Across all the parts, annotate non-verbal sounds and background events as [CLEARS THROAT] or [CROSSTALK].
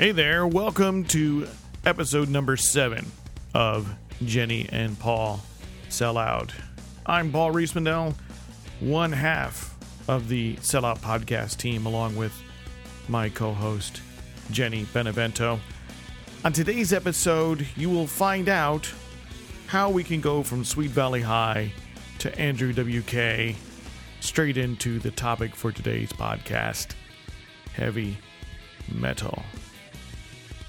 Hey there, welcome to episode number seven of Jenny and Paul Sell Out. I'm Paul Reesmandel, one half of the Sell Out podcast team, along with my co host, Jenny Benevento. On today's episode, you will find out how we can go from Sweet Valley High to Andrew WK straight into the topic for today's podcast heavy metal.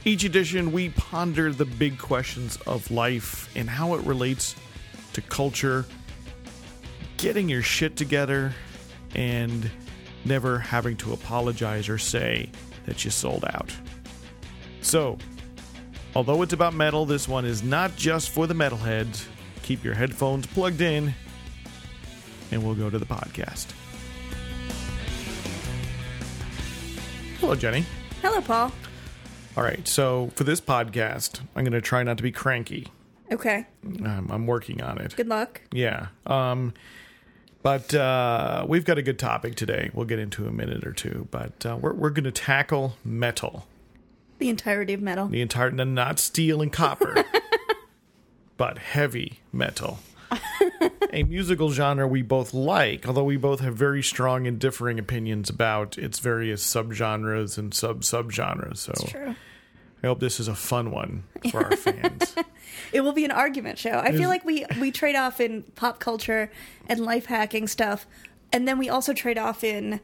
Each edition, we ponder the big questions of life and how it relates to culture, getting your shit together, and never having to apologize or say that you sold out. So, although it's about metal, this one is not just for the metalheads. Keep your headphones plugged in, and we'll go to the podcast. Hello, Jenny. Hello, Paul. All right, so for this podcast, I'm going to try not to be cranky. Okay. Um, I'm working on it. Good luck. Yeah. Um, but uh, we've got a good topic today. We'll get into a minute or two. But uh, we're, we're going to tackle metal. The entirety of metal. The entire, not steel and copper, [LAUGHS] but heavy metal. [LAUGHS] a musical genre we both like, although we both have very strong and differing opinions about its various subgenres and sub subgenres. So True. I hope this is a fun one for our [LAUGHS] fans. It will be an argument show. I feel like we we trade off in pop culture and life hacking stuff, and then we also trade off in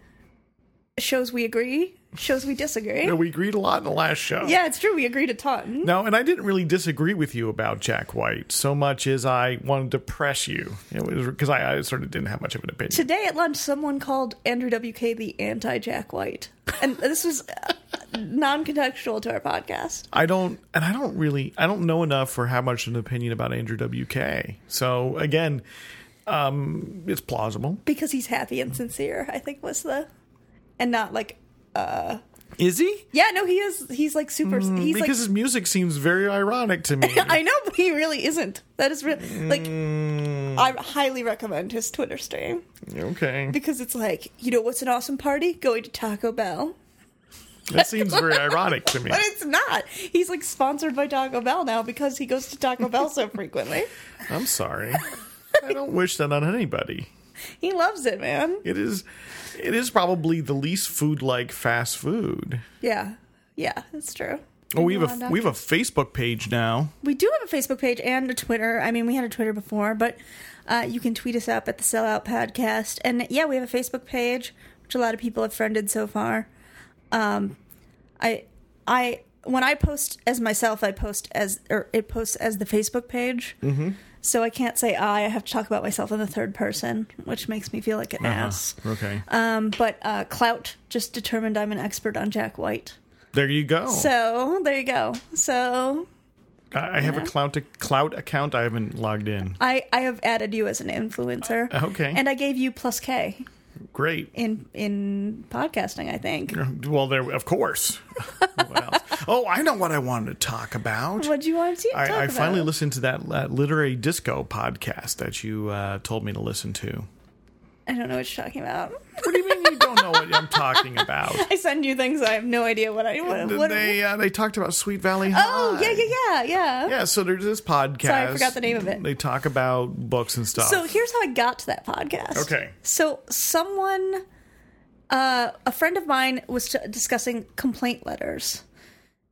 shows we agree, shows we disagree. We agreed a lot in the last show. Yeah, it's true. We agreed a ton. No, and I didn't really disagree with you about Jack White so much as I wanted to press you. It was because I, I sort of didn't have much of an opinion. Today at lunch, someone called Andrew WK the anti Jack White, and this was uh, non-contextual to our podcast I don't, and I don't really, I don't know enough for how much of an opinion about Andrew WK. So again, um, it's plausible. because he's happy and sincere. I think was the, and not like. Is he? Yeah, no, he is. He's like super. he's because like his music seems very ironic to me. [LAUGHS] I know, but he really isn't. That is real. Like, Mm, I highly recommend his Twitter stream okay, because it's like, you know, what's an awesome party? Going to Taco Bell. that seems very ironic to me. [LAUGHS] But it's not. He's like sponsored by Taco Bell now because he goes to Taco Bell so [LAUGHS] frequently. I'm sorry. I don't wish that on anybody. [LAUGHS] He loves it, man. It is, it is probably the least food-like fast food. Yeah, yeah, it's true. Oh, we have a we have a Facebook page now. We do have a Facebook page and a Twitter. I mean, we had a Twitter before, but uh, you can tweet us up at the Sellout Podcast. And yeah, we have a Facebook page, which a lot of people have friended so far. Um, I, I, when I post as myself, I post as or it posts as the Facebook page. Mm-hmm. So I can't say I. I have to talk about myself in the third person, which makes me feel like an ass. Okay, Um, but uh, Klout just determined I'm an expert on Jack White. there you go. So there you go. So I I have a Klout Klout account. I haven't logged in. I, I have added you as an influencer. Okay, And I gave you plus K great. in in podcasting, I think. Well, there of course. [LAUGHS] Oh, I know what I wanted to talk about. What do you want to talk I, I finally listened to that, that literary disco podcast that you uh, told me to listen to. I don't know what you're talking about. What do you mean you don't know what I'm talking about? [LAUGHS] I send you things I have no idea what I what. what they uh, they talked about Sweet Valley High. oh yeah yeah yeah yeah. Yeah, so there's this podcast. Sorry, I forgot the name of it. They talk about books and stuff. So here's how I got to that podcast. Okay. So someone, uh, a friend of mine was t- discussing complaint letters,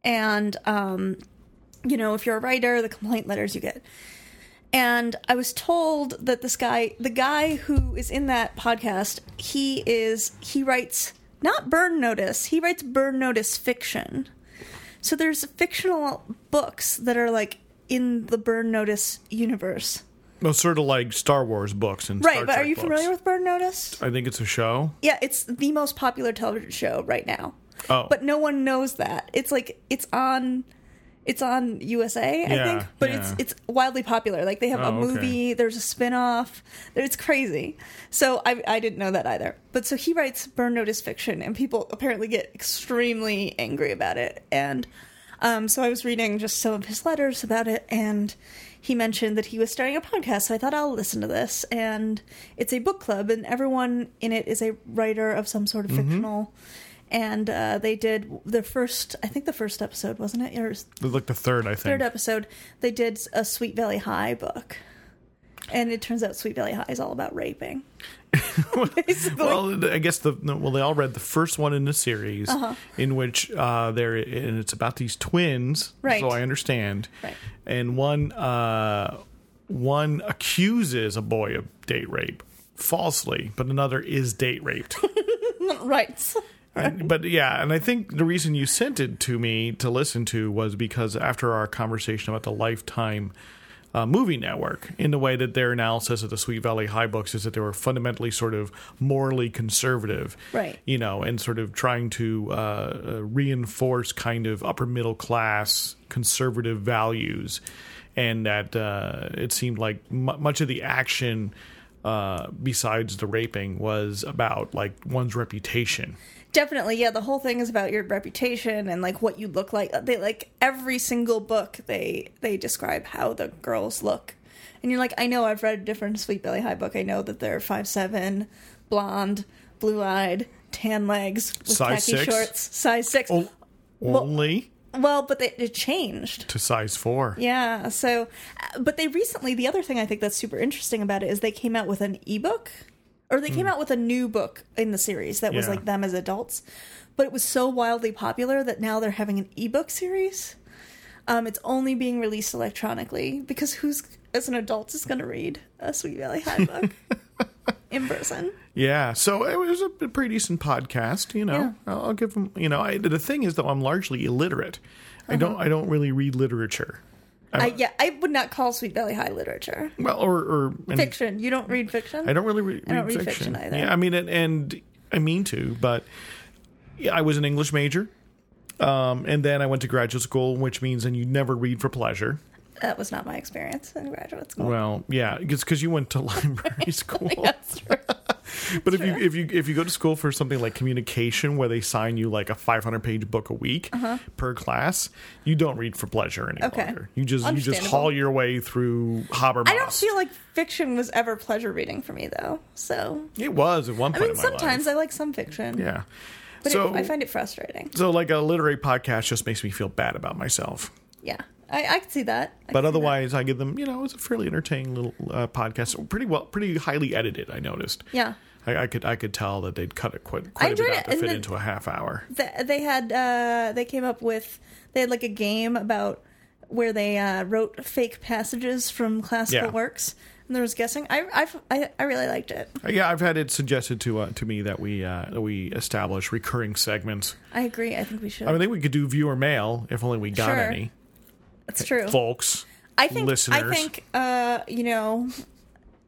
and um, you know, if you're a writer, the complaint letters you get. And I was told that this guy, the guy who is in that podcast, he is he writes not burn notice, he writes burn notice fiction. So there's fictional books that are like in the burn notice universe. well, sort of like Star Wars books and Right, Star but are you books. familiar with Burn Notice? I think it's a show. Yeah, it's the most popular television show right now. Oh, But no one knows that. It's like it's on it's on USA, I Yeah, think, but yeah. it's it's wildly popular. Like they have Oh, a okay. movie, there's a spin-off. It's crazy. So I I didn't know that either. But so he writes burn notice fiction and people apparently get extremely angry about it. And um so I was reading just some of his letters about it and he mentioned that he was starting a podcast, so I thought I'll listen to this. And it's a book club, and everyone in it is a writer of some sort of fictional. And uh, they did the first. I think the first episode wasn't it? Or like the third, I think. third episode, they did a Sweet Valley High book, and it turns out Sweet Valley High is all about raping. [LAUGHS] [LAUGHS] Well, I guess the no, well they all read the first one in the series, Uh-huh. in which uh, there and it's about these twins. Right. So I understand. Right. And one uh, one accuses a boy of date rape falsely, but another is date raped. [LAUGHS] right. [LAUGHS] But yeah, and I think the reason you sent it to me to listen to was because after our conversation about the Lifetime uh, movie network, in the way that their analysis of the Sweet Valley High books is that they were fundamentally sort of morally conservative, Right. You know, and sort of trying to uh, uh, reinforce kind of upper middle class conservative values, and that uh, it seemed like m- much of the action. Uh, besides the raping, was about like one's reputation. Definitely, yeah. The whole thing is about your reputation and like what you look like. They like every single book they they describe how the girls look, and you're like, I know I've read a different Sweet Valley High book. I know that they're five seven, blonde, blue eyed, tan legs with Size khaki six? shorts, size six. Only Well, but they, it changed. to size four. Yeah. So, but they recently, the other thing I think that's super interesting about it is they came out with an ebook, or they came out with a new book in the series that was Hmm. Yeah. like them as adults. But it was so wildly popular that now they're having an ebook series. Um, it's only being released electronically because who's as an adult is going to read a Sweet Valley High book [LAUGHS] in person? Yeah, so it was a pretty decent podcast. You know, Yeah. I'll, give them. You know, I, the thing is though, I'm largely illiterate. I Uh-huh. don't. I don't really read literature. I, yeah, I would not call Sweet Valley High literature. Well, or or and Fiction. You don't read fiction? I don't really re- read, don't read fiction. fiction either. Yeah, I mean, and, and I mean to, but yeah, I was an English major. Um, and then I went to graduate school, which means then you never read for pleasure. That was not my experience in graduate school. Well, yeah, it's because you went to [LAUGHS] library [LAUGHS] school. That's true. [LAUGHS] But if you if you if you go to school for something like communication, where they sign you like a 500 page book a week per class, you don't read for pleasure any Uh-huh. Okay. longer. You just you just haul your way through Habermas. I don't feel like fiction was ever pleasure reading for me, though. So, it was at one point. I mean, sometimes life. I like some fiction, Yeah. but so it, I find it frustrating. so like a literary podcast just makes me feel bad about myself. Yeah, I, I can see that. I But otherwise, I give them you know it's a fairly entertaining little uh, podcast. Pretty well, pretty highly edited. I noticed. yeah. I, I could I could tell that they'd cut it quite quite a bit out it, to and fit then- into a half hour. They, they had uh, they came up with they had like a game about where they uh, wrote fake passages from classical Yeah. works, and there was guessing. I I've, I I really liked it. Yeah, I've had it suggested to uh, to me that we uh, that we establish recurring segments. I agree. I think we should. I mean, I think we could do viewer mail if only we got Sure. any, That's true. folks. I think listeners. I think uh, you know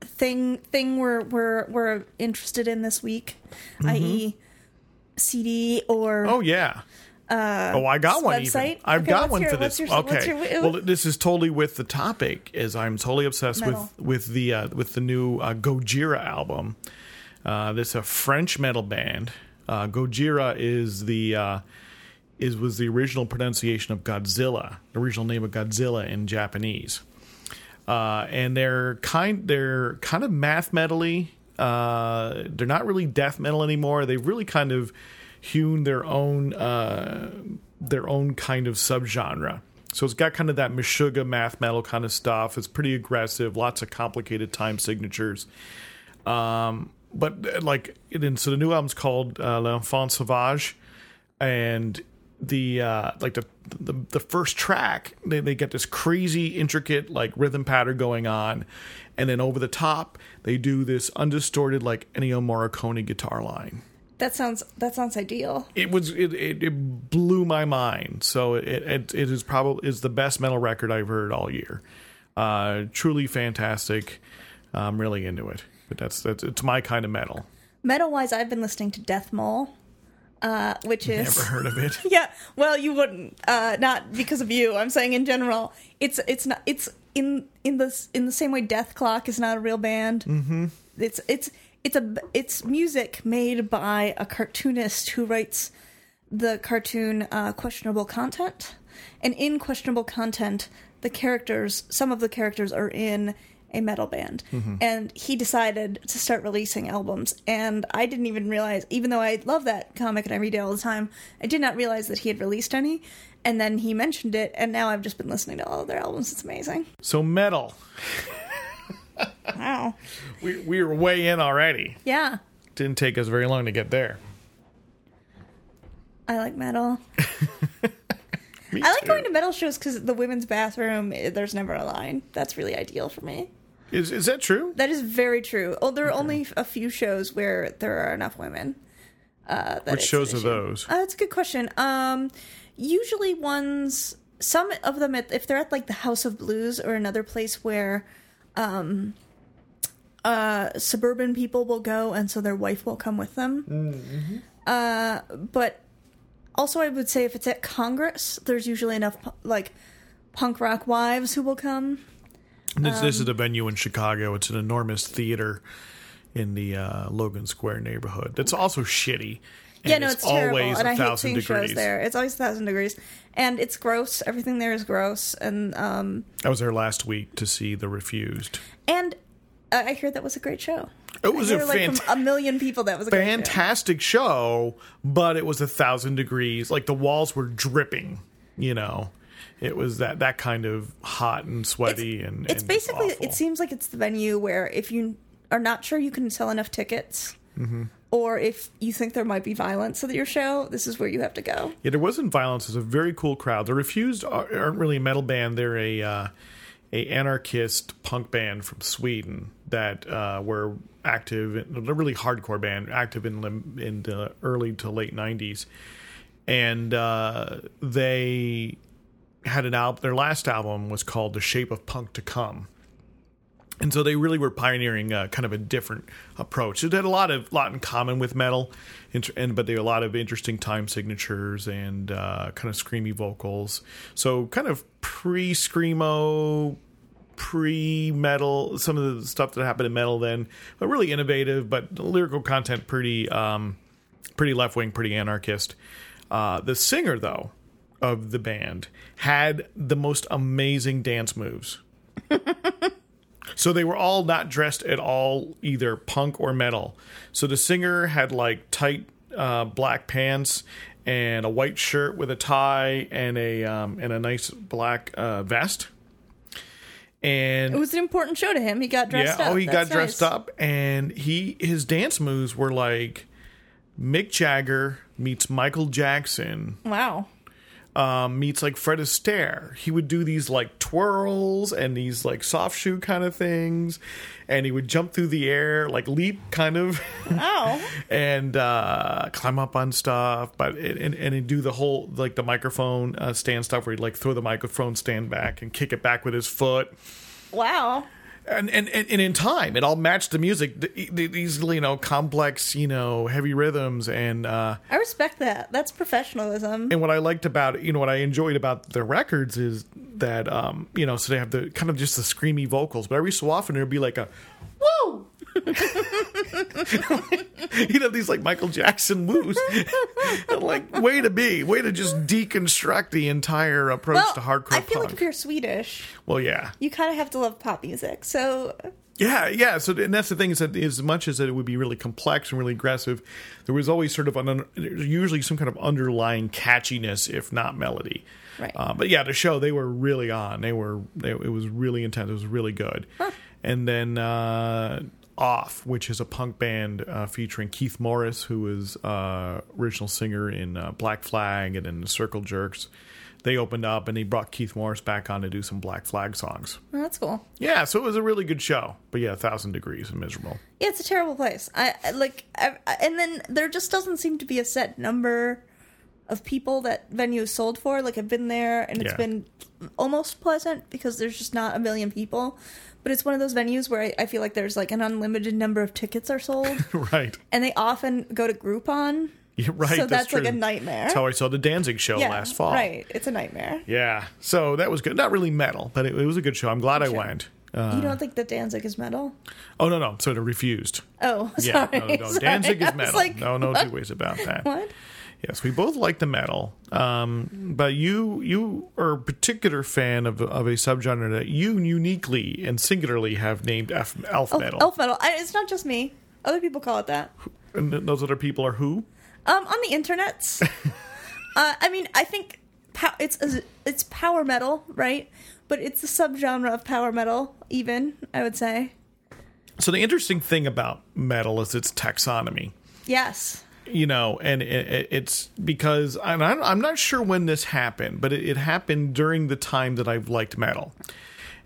thing thing we're we're we're interested in this week, i.e. CD or Mm-hmm. Oh yeah. oh, I got one. Even. I've Okay, got one your- for this. your- okay. your- well, this is totally with the topic. Is I'm totally obsessed Metal. with with the uh, with the new uh, Gojira album. Uh, this is a French metal band. Uh, Gojira is the uh, is was the original pronunciation of Godzilla, the original name of Godzilla in Japanese. Uh, and they're kind they're kind of math metally. Uh, they're not really death metal anymore. They've really kind of hewn their own uh, their own kind of subgenre. So it's got kind of that Meshuggah math metal kind of stuff. It's pretty aggressive, lots of complicated time signatures. Um, but uh, like, and so the new album's called uh, L'Enfant Sauvage, and the uh, like the, the the first track they, they get this crazy intricate like rhythm pattern going on, and then over the top they do this undistorted like Ennio Morricone guitar line that sounds that sounds ideal. it was it, it, it blew my mind. So it, it it is probably is the best metal record I've heard all year. Uh, truly fantastic. I'm really into it. But that's that's it's my kind of metal. Metal wise, I've been listening to Deathmole, uh, which is Never heard of it. [LAUGHS] yeah. Well, you wouldn't, uh, not because of you. I'm saying in general, it's it's not it's in in the in the same way Dethklok is not a real band. Mm-hmm. It's it's it's a it's music made by a cartoonist who writes the cartoon uh, questionable content, and in questionable content, the characters some of the characters are in a metal band, and he decided to start releasing albums. And I didn't even realize, even though I love that comic and I read it all the time, I did not realize that he had released any. And then he mentioned it, and now I've just been listening to all of their albums. It's amazing. So metal. Wow. [LAUGHS] We we were way in already. Yeah, Didn't take us very long to get there. I like metal. [LAUGHS] Me I like going to metal shows because the women's bathroom, eh, there's never a line. That's really ideal for me. Is is that true? That is very true. Oh, there are only a few shows where there are enough women. Uh, that Which shows are those? Uh, that's a good question. Um, usually ones, some of them, at, if they're at like the House of Blues or another place where, um, uh, suburban people will go, and so their wife will come with them. Mm-hmm. Uh, but also, I would say if it's at Congress, there's usually enough like punk rock wives who will come. This, this is Um, a venue in Chicago. It's an enormous theater in the uh, Logan Square neighborhood. That's also shitty. And yeah, no, it's, terrible, always and a I hate thousand seeing degrees. shows there. It's always a thousand degrees, and it's gross. Everything there is gross, and um, I was there last week to see The Refused. and uh, I hear that was a great show. It was I a like fant- from a million people that was a great show. fantastic show, but it was a thousand degrees. Like the walls were dripping. You know, it was that that kind of hot and sweaty and It's and basically. awful. It seems like it's the venue where if you are not sure you can sell enough tickets, Mm-hmm. or if you think there might be violence at your show, this is where you have to go. Yeah, there wasn't violence. It was a very cool crowd. The Refused are- aren't really a metal band. They're a uh, a anarchist punk band from Sweden that uh, were active. In, a really hardcore band, active in the, in the early to late '90s, and uh, they had an album. Their last album was called "The Shape of Punk to Come." and so they really were pioneering uh, kind of a different approach. It had a lot of lot in common with metal, and but they had a lot of interesting time signatures and uh, kind of screamy vocals. So kind of pre screamo, pre metal. Some of the stuff that happened in metal then, but really innovative. But the lyrical content pretty um, pretty left wing, pretty anarchist. Uh, the singer though of the band had the most amazing dance moves. [LAUGHS] So they were all not dressed at all, either punk or metal. So the singer had like tight uh, black pants and a white shirt with a tie and a um, and a nice black uh, vest. And It was an important show to him. He got dressed yeah, up. oh, he That's got dressed nice. up, and he his dance moves were like Mick Jagger meets Michael Jackson Wow. Um, meets like Fred Astaire. He would do these like twirls and these like soft shoe kind of things, and he would jump through the air, like leap kind of, Wow. [LAUGHS] and uh, climb up on stuff. But it, and and he'd do the whole like the microphone uh, stand stuff where he'd like throw the microphone stand back and kick it back with his foot. wow. And, and and in time, it all matched the music. th- th- These you know complex, you know, heavy rhythms, and uh, I respect that. That's professionalism. and what I liked about you know, what I enjoyed about the records is that, um, you know, so they have the kind of just the screamy vocals, but every so often there'd be like a woo, [LAUGHS] you know, these like Michael Jackson woos, [LAUGHS] like way to be, way to just deconstruct the entire approach well, to hardcore I feel punk. like if you're Swedish, well, yeah, you kind of have to love pop music. So Yeah, yeah. So, and that's the thing is that as much as it would be really complex and really aggressive, there was always sort of an usually some kind of underlying catchiness, if not melody. Right. Uh, but yeah, the show they were really on. They were. They, it was really intense. It was really good. And then uh, Off, which is a punk band uh, featuring Keith Morris, who was uh, original singer in uh, Black Flag and in Circle Jerks. They opened up and they brought Keith Morris back on to do some Black Flag songs. well, that's cool. Yeah, so it was a really good show. But yeah, a thousand degrees and miserable. Yeah, it's a terrible place. I, I like, I, I- and then there just doesn't seem to be a set number of people that venue is sold for. Like I've been there, and it's Yeah. been almost pleasant because there's just not a million people. But it's one of those venues where I, I feel like there's like an unlimited number of tickets are sold, [LAUGHS] right. and they often go to Groupon. Yeah, right. so that's, like a nightmare. That's how I saw the Danzig show yeah, last fall. right? It's a nightmare. Yeah. So that was good. Not really metal, but it, it was a good show. I'm glad I Sure. went. Uh, you don't think that Danzig is metal? oh no, no. So it refused. Oh, [LAUGHS] Yeah. sorry. no, no. sorry. [LAUGHS] Danzig I is metal. like, no, no what? two ways about that. What? Yes, we both like the metal, um, but you you are a particular fan of of a subgenre that you uniquely and singularly have named elf Elf, metal. elf metal. I, it's not just me. Other people call it that. And those other people are who? Um, on the internets. [LAUGHS] uh, I mean, I think pow- it's it's power metal, right? But it's a subgenre of power metal. Even I would say. So the interesting thing about metal is its taxonomy. Yes. You know, and it, it- it's because and I'm, I'm not sure when this happened, but it, it happened during the time that I've liked metal,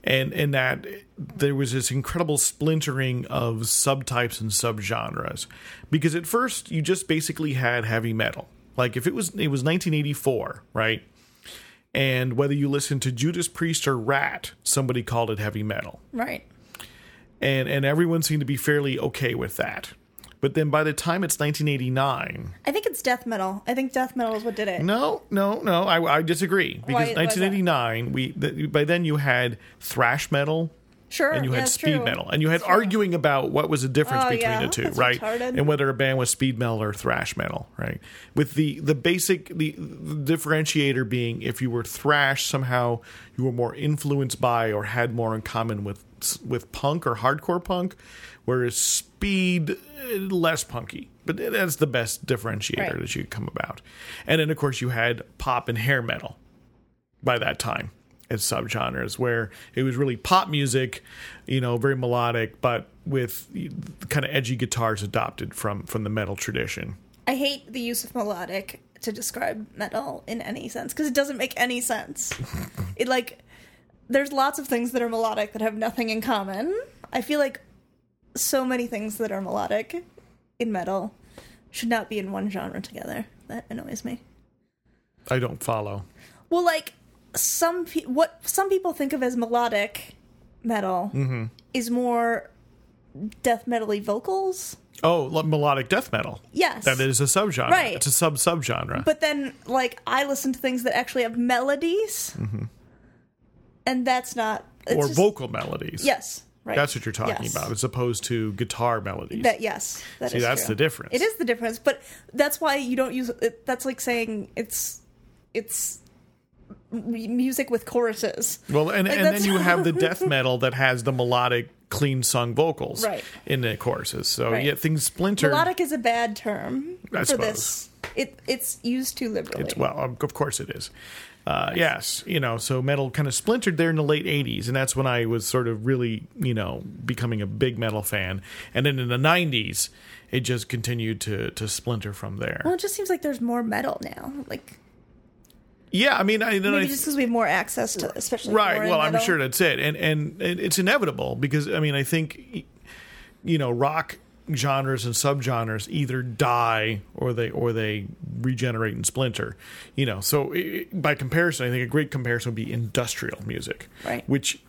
and and that there was this incredible splintering of subtypes and subgenres, because at first you just basically had heavy metal, like if it was it was 1984, right, and whether you listened to Judas Priest or Ratt, somebody called it heavy metal. Right. and and everyone seemed to be fairly okay with that. But then by the time it's 1989, I think it's death metal. I think death metal is what did it. no, no, no, I, I disagree because Why- why is that? 1989 we th- by then you had thrash metal Sure. and you yeah, had it's speed true. metal and you had arguing about what was the difference Oh, between yeah. the two, That's right? retarded. And whether a band was speed metal or thrash metal, right? With the the basic the, the differentiator being if you were thrash somehow you were more influenced by or had more in common with with punk or hardcore punk, whereas speed eh, less punky. But that's the best differentiator Right. that you could come about. And then of course you had pop and hair metal by that time as subgenres where it was really pop music, you know, very melodic, but with kind of edgy guitars adopted from from the metal tradition. I hate the use of melodic to describe metal in any sense because it doesn't make any sense. [LAUGHS] it like there's lots of things that are melodic that have nothing in common. I feel like so many things that are melodic in metal should not be in one genre together. That annoys me. I don't follow. Well, like some pe- what some people think of as melodic metal Mm-hmm. is more death metally vocals. Oh, lo- melodic death metal. Yes. That is a subgenre. Right. It's a sub subgenre. But then, like, I listen to things that actually have melodies, and that's not it's or just- vocal melodies. Yes, right. That's what you're talking Yes. about, as opposed to guitar melodies. That yes, that See, that's true. the difference. It is the difference, but that's why you don't use. It, that's like saying it's it's music with choruses. Well, and, Like, and then you have the [LAUGHS] death metal that has the melodic, clean sung vocals Right. in the choruses. So Right. yeah, things splinter. Melodic is a bad term I for suppose. this. It it's used too liberally. It's, well, of course it is. Uh, yes, you know, so metal kind of splintered there in the late '80s, and that's when I was sort of really, you know, becoming a big metal fan. And then in the '90s, it just continued to to splinter from there. well, it just seems like there's more metal now. Like Yeah, I mean, I, maybe I, just because we have more access to, especially right. Well, I'm sure that's it, and and it's inevitable because I mean, I think, you know, rock genres and subgenres either die or they or they regenerate and splinter. You know, so i by comparison, I think a great comparison would be industrial music, Right. Which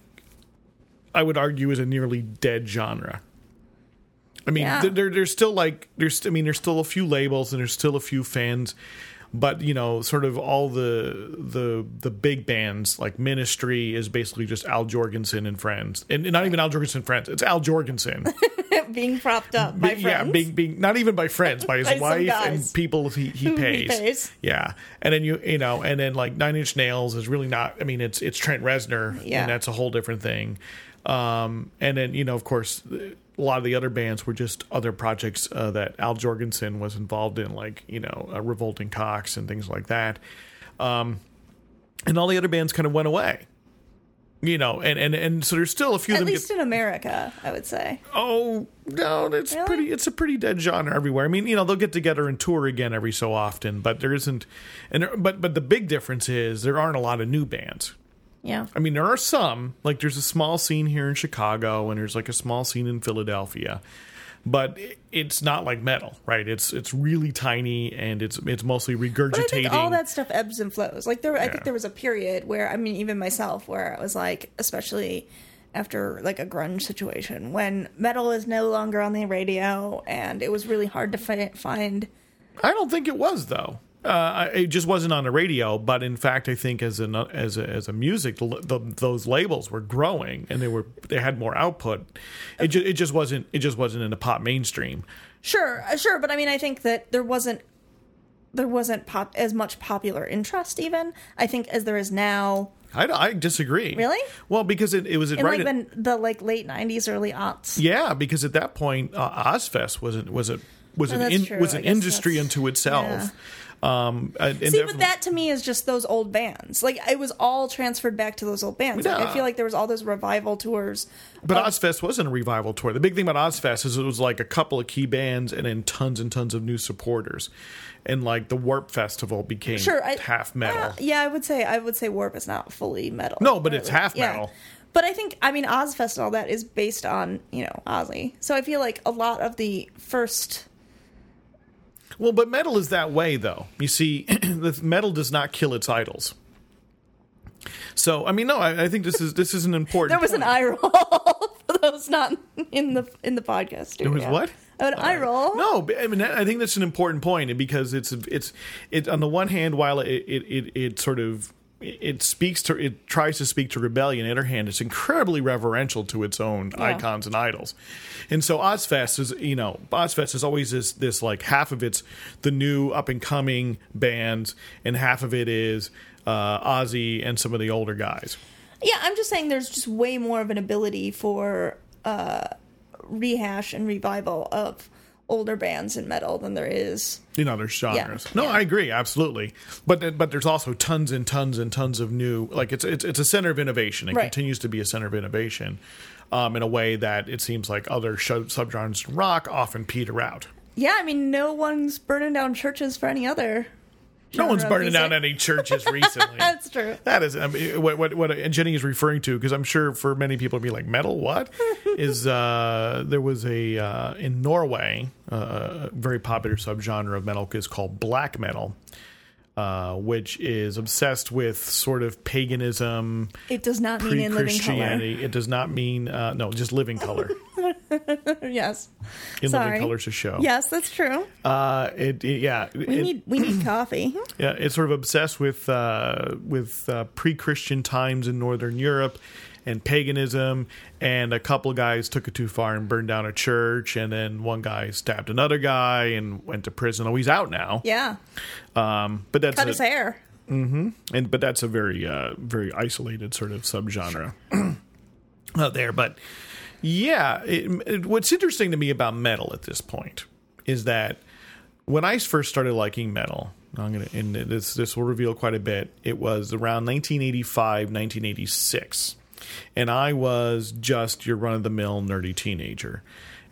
I would argue is a nearly dead genre. I mean, Yeah. there, there's still like there's I mean there's still a few labels and there's still a few fans, but you know, sort of all the the the big bands like Ministry is basically just Al Jourgensen and friends, and not even Al Jourgensen and friends. It's Al Jourgensen, [LAUGHS] being propped up by Be- yeah, being being not even by friends, by his [LAUGHS] By wife and people he he [LAUGHS] who he pays. pays. Yeah, and then you you know, and then like Nine Inch Nails is really not. I mean, it's it's Trent Reznor, Yeah. and that's a whole different thing. Um, and then you know, of course, a lot of the other bands were just other projects uh, that Al Jourgensen was involved in, like you know, uh, Revolting Cocks and things like that. Um, and all the other bands kind of went away. You know, and, and, and so there's still a few of At them. least in America, I would say. Oh no, it's Really? pretty. It's a pretty dead genre everywhere. I mean, you know, they'll get together and tour again every so often, but there isn't. And there, but but the big difference is there aren't a lot of new bands. Yeah. I mean, there are some. Like there's a small scene here in Chicago, and there's like a small scene in Philadelphia, but it's not like metal, right? It's it's really tiny, and it's it's mostly regurgitating. But I think all that stuff ebbs and flows. Like there, I Yeah. think there was a period where I mean, even myself, where I was like, especially after like a grunge situation, when metal is no longer on the radio, and it was really hard to fi- find. I don't think it was though. Uh, it just wasn't on the radio, but in fact, I think as an as a, as a music, the, the, those labels were growing and they were they had more output. It just it just wasn't it just wasn't in the pop mainstream. Sure, uh, sure, but I mean, I think that there wasn't there wasn't pop as much popular interest even I think as there is now I, I disagree. Really? Well, because it, it was in right. like at- the, the like late '90s, early aughts. yeah, because at that point, uh, Ozzfest was it was it was Oh, an in, was an industry that's- unto itself. Um, See, but that to me is just those old bands. Like it was all transferred back to those old bands. Like, Yeah. I feel like there was all those revival tours. But Ozzfest wasn't a revival tour. The big thing about Ozzfest is it was like a couple of key bands and then tons and tons of new supporters. And like the Warp Festival became Sure, I, half metal. uh, yeah, I would say I would say Warp is not fully metal. No, but it's half Yeah. metal. But I think I mean Ozzfest and all that is based on you know Ozzy. So I feel like a lot of the first. Well, but metal is that way though. You see, [CLEARS THROAT] the metal does not kill its idols. So I mean, no, I, I think this is this is an important. There was an point. eye roll [LAUGHS] for those not in the in the podcast. Studio. There was what? An eye roll. No, but, I mean I think that's an important point because it's it's it on the one hand while it it it, it sort of it speaks to it tries to speak to rebellion. On the other hand, it's incredibly reverential to its own Yeah. icons and idols. And so Ozzfest is you know Ozzfest is always this this like half of it's the new up and coming bands and half of it is uh, Ozzy and some of the older guys. Yeah, I'm just saying there's just way more of an ability for uh, rehash and revival of older bands in metal than there is. in other genres. Yeah, no, yeah. I agree absolutely. But but there's also tons and tons and tons of new like it's it's it's a center of innovation. It Right. continues to be a center of innovation um, in a way that it seems like other subgenres in rock often peter out. Yeah, I mean, no one's burning down churches for any other. No one's burning down any churches [LAUGHS] recently. That's true. That is I mean, what, what what Jenny is referring to because I'm sure for many people it'd be like metal. What [LAUGHS] is uh, there was a uh, in Norway uh, a very popular subgenre of metal is called black metal, uh, which is obsessed with sort of paganism, It does not mean pre in living color. Christianity. It does not mean uh, no, just living color. [LAUGHS] yes. In Sorry. living colors a show. Yes, that's true. Uh, it, it- yeah. We it- need we need coffee. [CLEARS THROAT] Yeah, it's sort of obsessed with uh, with uh, pre-Christian times in Northern Europe and paganism. And a couple of guys took it too far and burned down a church. And then one guy stabbed another guy and went to prison. Oh, he's out now. Yeah, Um, but that's cut a, his hair. and but that's a very uh, very isolated sort of subgenre [CLEARS THROAT] out there. But yeah, it, it- what's interesting to me about metal at this point is that when I first started liking metal, I'm gonna and this this will reveal quite a bit. It was around 1985, 1986, and I was just your run of the mill nerdy teenager,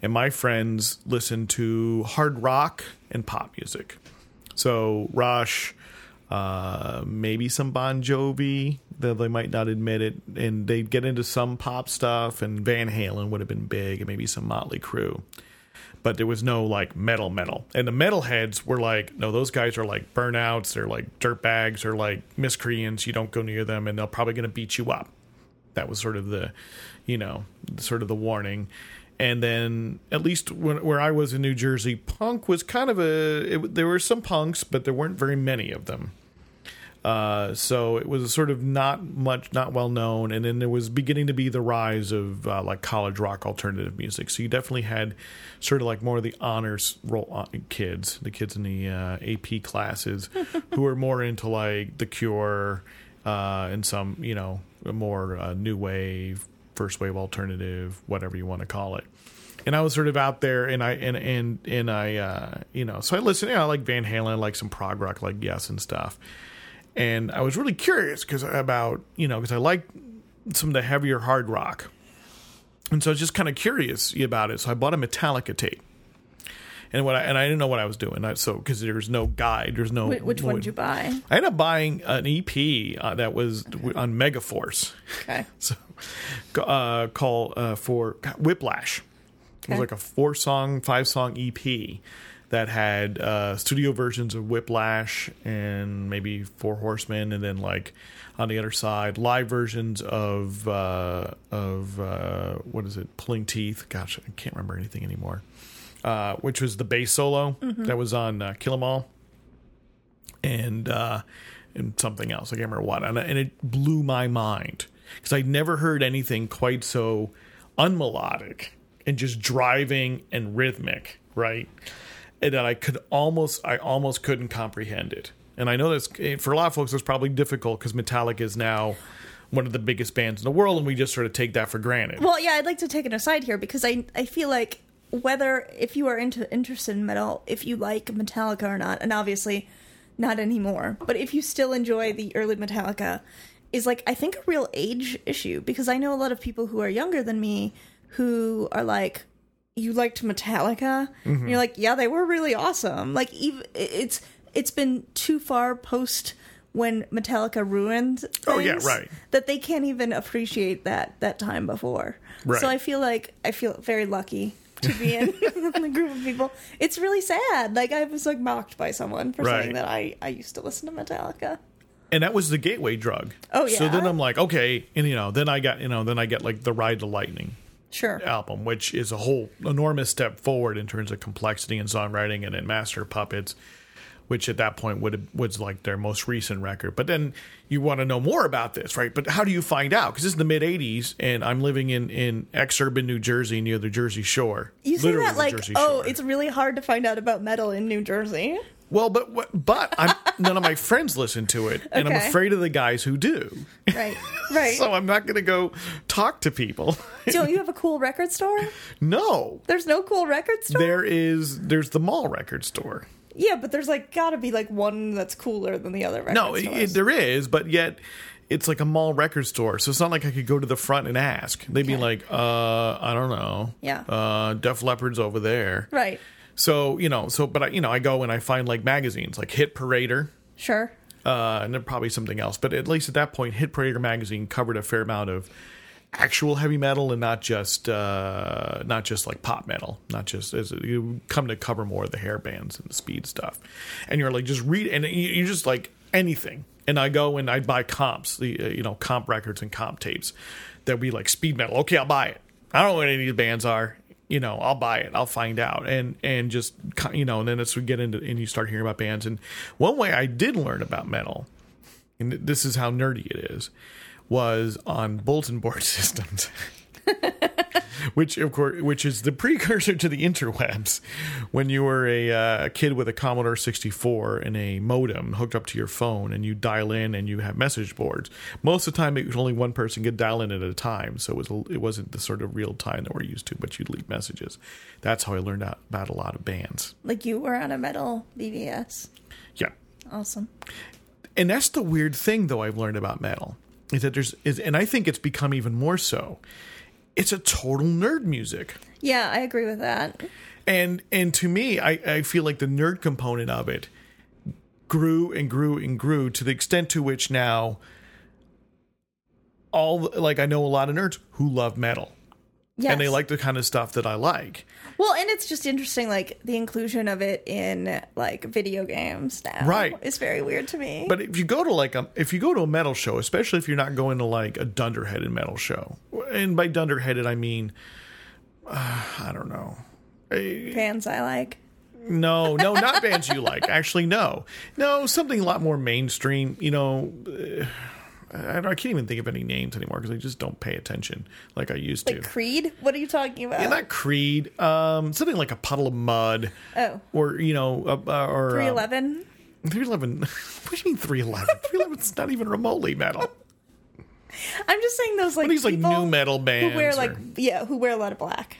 and my friends listened to hard rock and pop music. So Rush, uh, maybe some Bon Jovi, though they might not admit it, and they'd get into some pop stuff, and Van Halen would have been big, and maybe some Motley Crue. But there was no like metal metal, and the metalheads were like, no, those guys are like burnouts, they're like dirtbags, they're like miscreants. You don't go near them, and they're probably going to beat you up. That was sort of the, you know, sort of the warning. And then, at least when, where I was in New Jersey, punk was kind of a. It, there were some punks, but there weren't very many of them. Uh, so it was sort of not much, not well known. And then there was beginning to be the rise of uh, like college rock alternative music. So you definitely had sort of like more of the honors roll uh, kids, the kids in the uh, AP classes, [LAUGHS] who were more into like The Cure uh, and some, you know, more uh, new wave, first wave alternative, whatever you want to call it and I was sort of out there, and I and and and I, uh, you know, so I listened. You know, I like Van Halen, I like some prog rock, like Yes and stuff. And I was really curious because about you know because I like some of the heavier hard rock, and so I was just kind of curious about it. So I bought a Metallica tape, and what I and I didn't know what I was doing. I, so because there's no guide, there's no Wh- Which one did you buy? I ended up buying an EP uh, that was on Megaforce Okay. [LAUGHS] so uh, call uh, for Whiplash. It was like a four song, five song EP that had uh, studio versions of Whiplash and maybe Four Horsemen, and then like on the other side, live versions of uh, of uh, what is it, Pulling Teeth? Gosh, I can't remember anything anymore. Uh, which was the bass solo that was on uh, Kill 'Em All and uh, and something else. I can't remember what, and, and it blew my mind because I'd never heard anything quite so unmelodic and just driving and rhythmic, right? and that I could almost I almost couldn't comprehend it. And I know that's for a lot of folks it's probably difficult because Metallica is now one of the biggest bands in the world, and we just sort of take that for granted. Well, yeah, I'd like to take an aside here because I I feel like whether if you are into interested in metal, if you like Metallica or not, and obviously not anymore, but if you still enjoy the early Metallica, is like I think a real age issue because I know a lot of people who are younger than me who are like you liked Metallica. And mm-hmm. you're like, yeah, they were really awesome. Like even it's it's been too far post when Metallica ruined things Oh, yeah, right. that they can't even appreciate that that time before. Right. So I feel like I feel very lucky to be in, [LAUGHS] in a group of people. It's really sad. Like I was like mocked by someone for Right. saying that I I used to listen to Metallica. and that was the gateway drug. Oh, yeah. So yeah? then I'm like, okay, and you know, then I got you know, then I get like the Ride to Lightning Sure. album, which is a whole enormous step forward in terms of complexity and songwriting, and then Master Puppets, which at that point would was like their most recent record. But then you want to know more about this, right? But how do you find out? Because this is the mid '80s, and I'm living in in exurban New Jersey near the Jersey Shore. You say that like, oh, it's really hard to find out about metal in New Jersey. well, but but I'm, none of my friends listen to it, and I'm afraid of the guys who do. Right. Right. [LAUGHS] So I'm not going to go talk to people. [LAUGHS] Don't you have a cool record store? no, There's no cool record store. there is. There's the mall record store. Yeah, but there's like got to be like one that's cooler than the other No, it, it, there is, but yet it's like a mall record store. So it's not like I could go to the front and ask. They'd be like, uh, I don't know. Yeah. Uh, Def Leppard's over there. right. So, you know, so, but I, you know, I go and I find like magazines like Hit Parader. Sure. Uh, and then probably something else. But at least at that point, Hit Parader magazine covered a fair amount of actual heavy metal and not just uh, not just like pop metal, not just as you come to cover more of the hair bands and the speed stuff. And you're like just read and you, just like anything. And I go and I buy comps, the uh, you know comp records and comp tapes that be like speed metal. Okay, I'll buy it. I don't know what any of these bands are. You know, I'll buy it. I'll find out, and and just you know, and then as we get into and you start hearing about bands. And one way I did learn about metal and this is how nerdy it is, was on bulletin board [LAUGHS] systems. which of course which is the precursor to the interwebs when you were a uh, kid with a Commodore 64 and a modem hooked up to your phone and you dial in and you have message boards most of the time it was only one person could dial in at a time so it was, it wasn't the sort of real time that we're used to but you'd leave messages that's how I learned out about a lot of bands Like you were on a metal BBS. yeah Awesome. and that's the weird thing though I've learned about metal is that there's is and I think it's become even more so. It's a total nerd music. Yeah, I agree with that. And and to me, I, I feel like the nerd component of it grew and grew and grew to the extent to which now all like I know a lot of nerds who love metal. Yes. And they like the kind of stuff that I like. Well, and it's just interesting, like the inclusion of it in like video games now. Right. It's very weird to me. But if you go to like a if you go to a metal show, especially if you're not going to like a dunderheaded metal show, and by dunderheaded I mean uh, I don't know. Fans I like. No, no, [LAUGHS] not bands you like. Actually, no, no, something a lot more mainstream. You know, uh, I, I can't even think of any names anymore because I just don't pay attention like I used Like to. Creed? What are you talking about? Yeah, not Creed. Um, something like a Puddle of Mudd, oh. or you know, uh, uh, or 311? Three eleven. [LAUGHS] What do you mean three eleven? Three eleven's not even remotely metal. I'm just saying those like These like nu metal bands, who wear like or, yeah, who wear a lot of black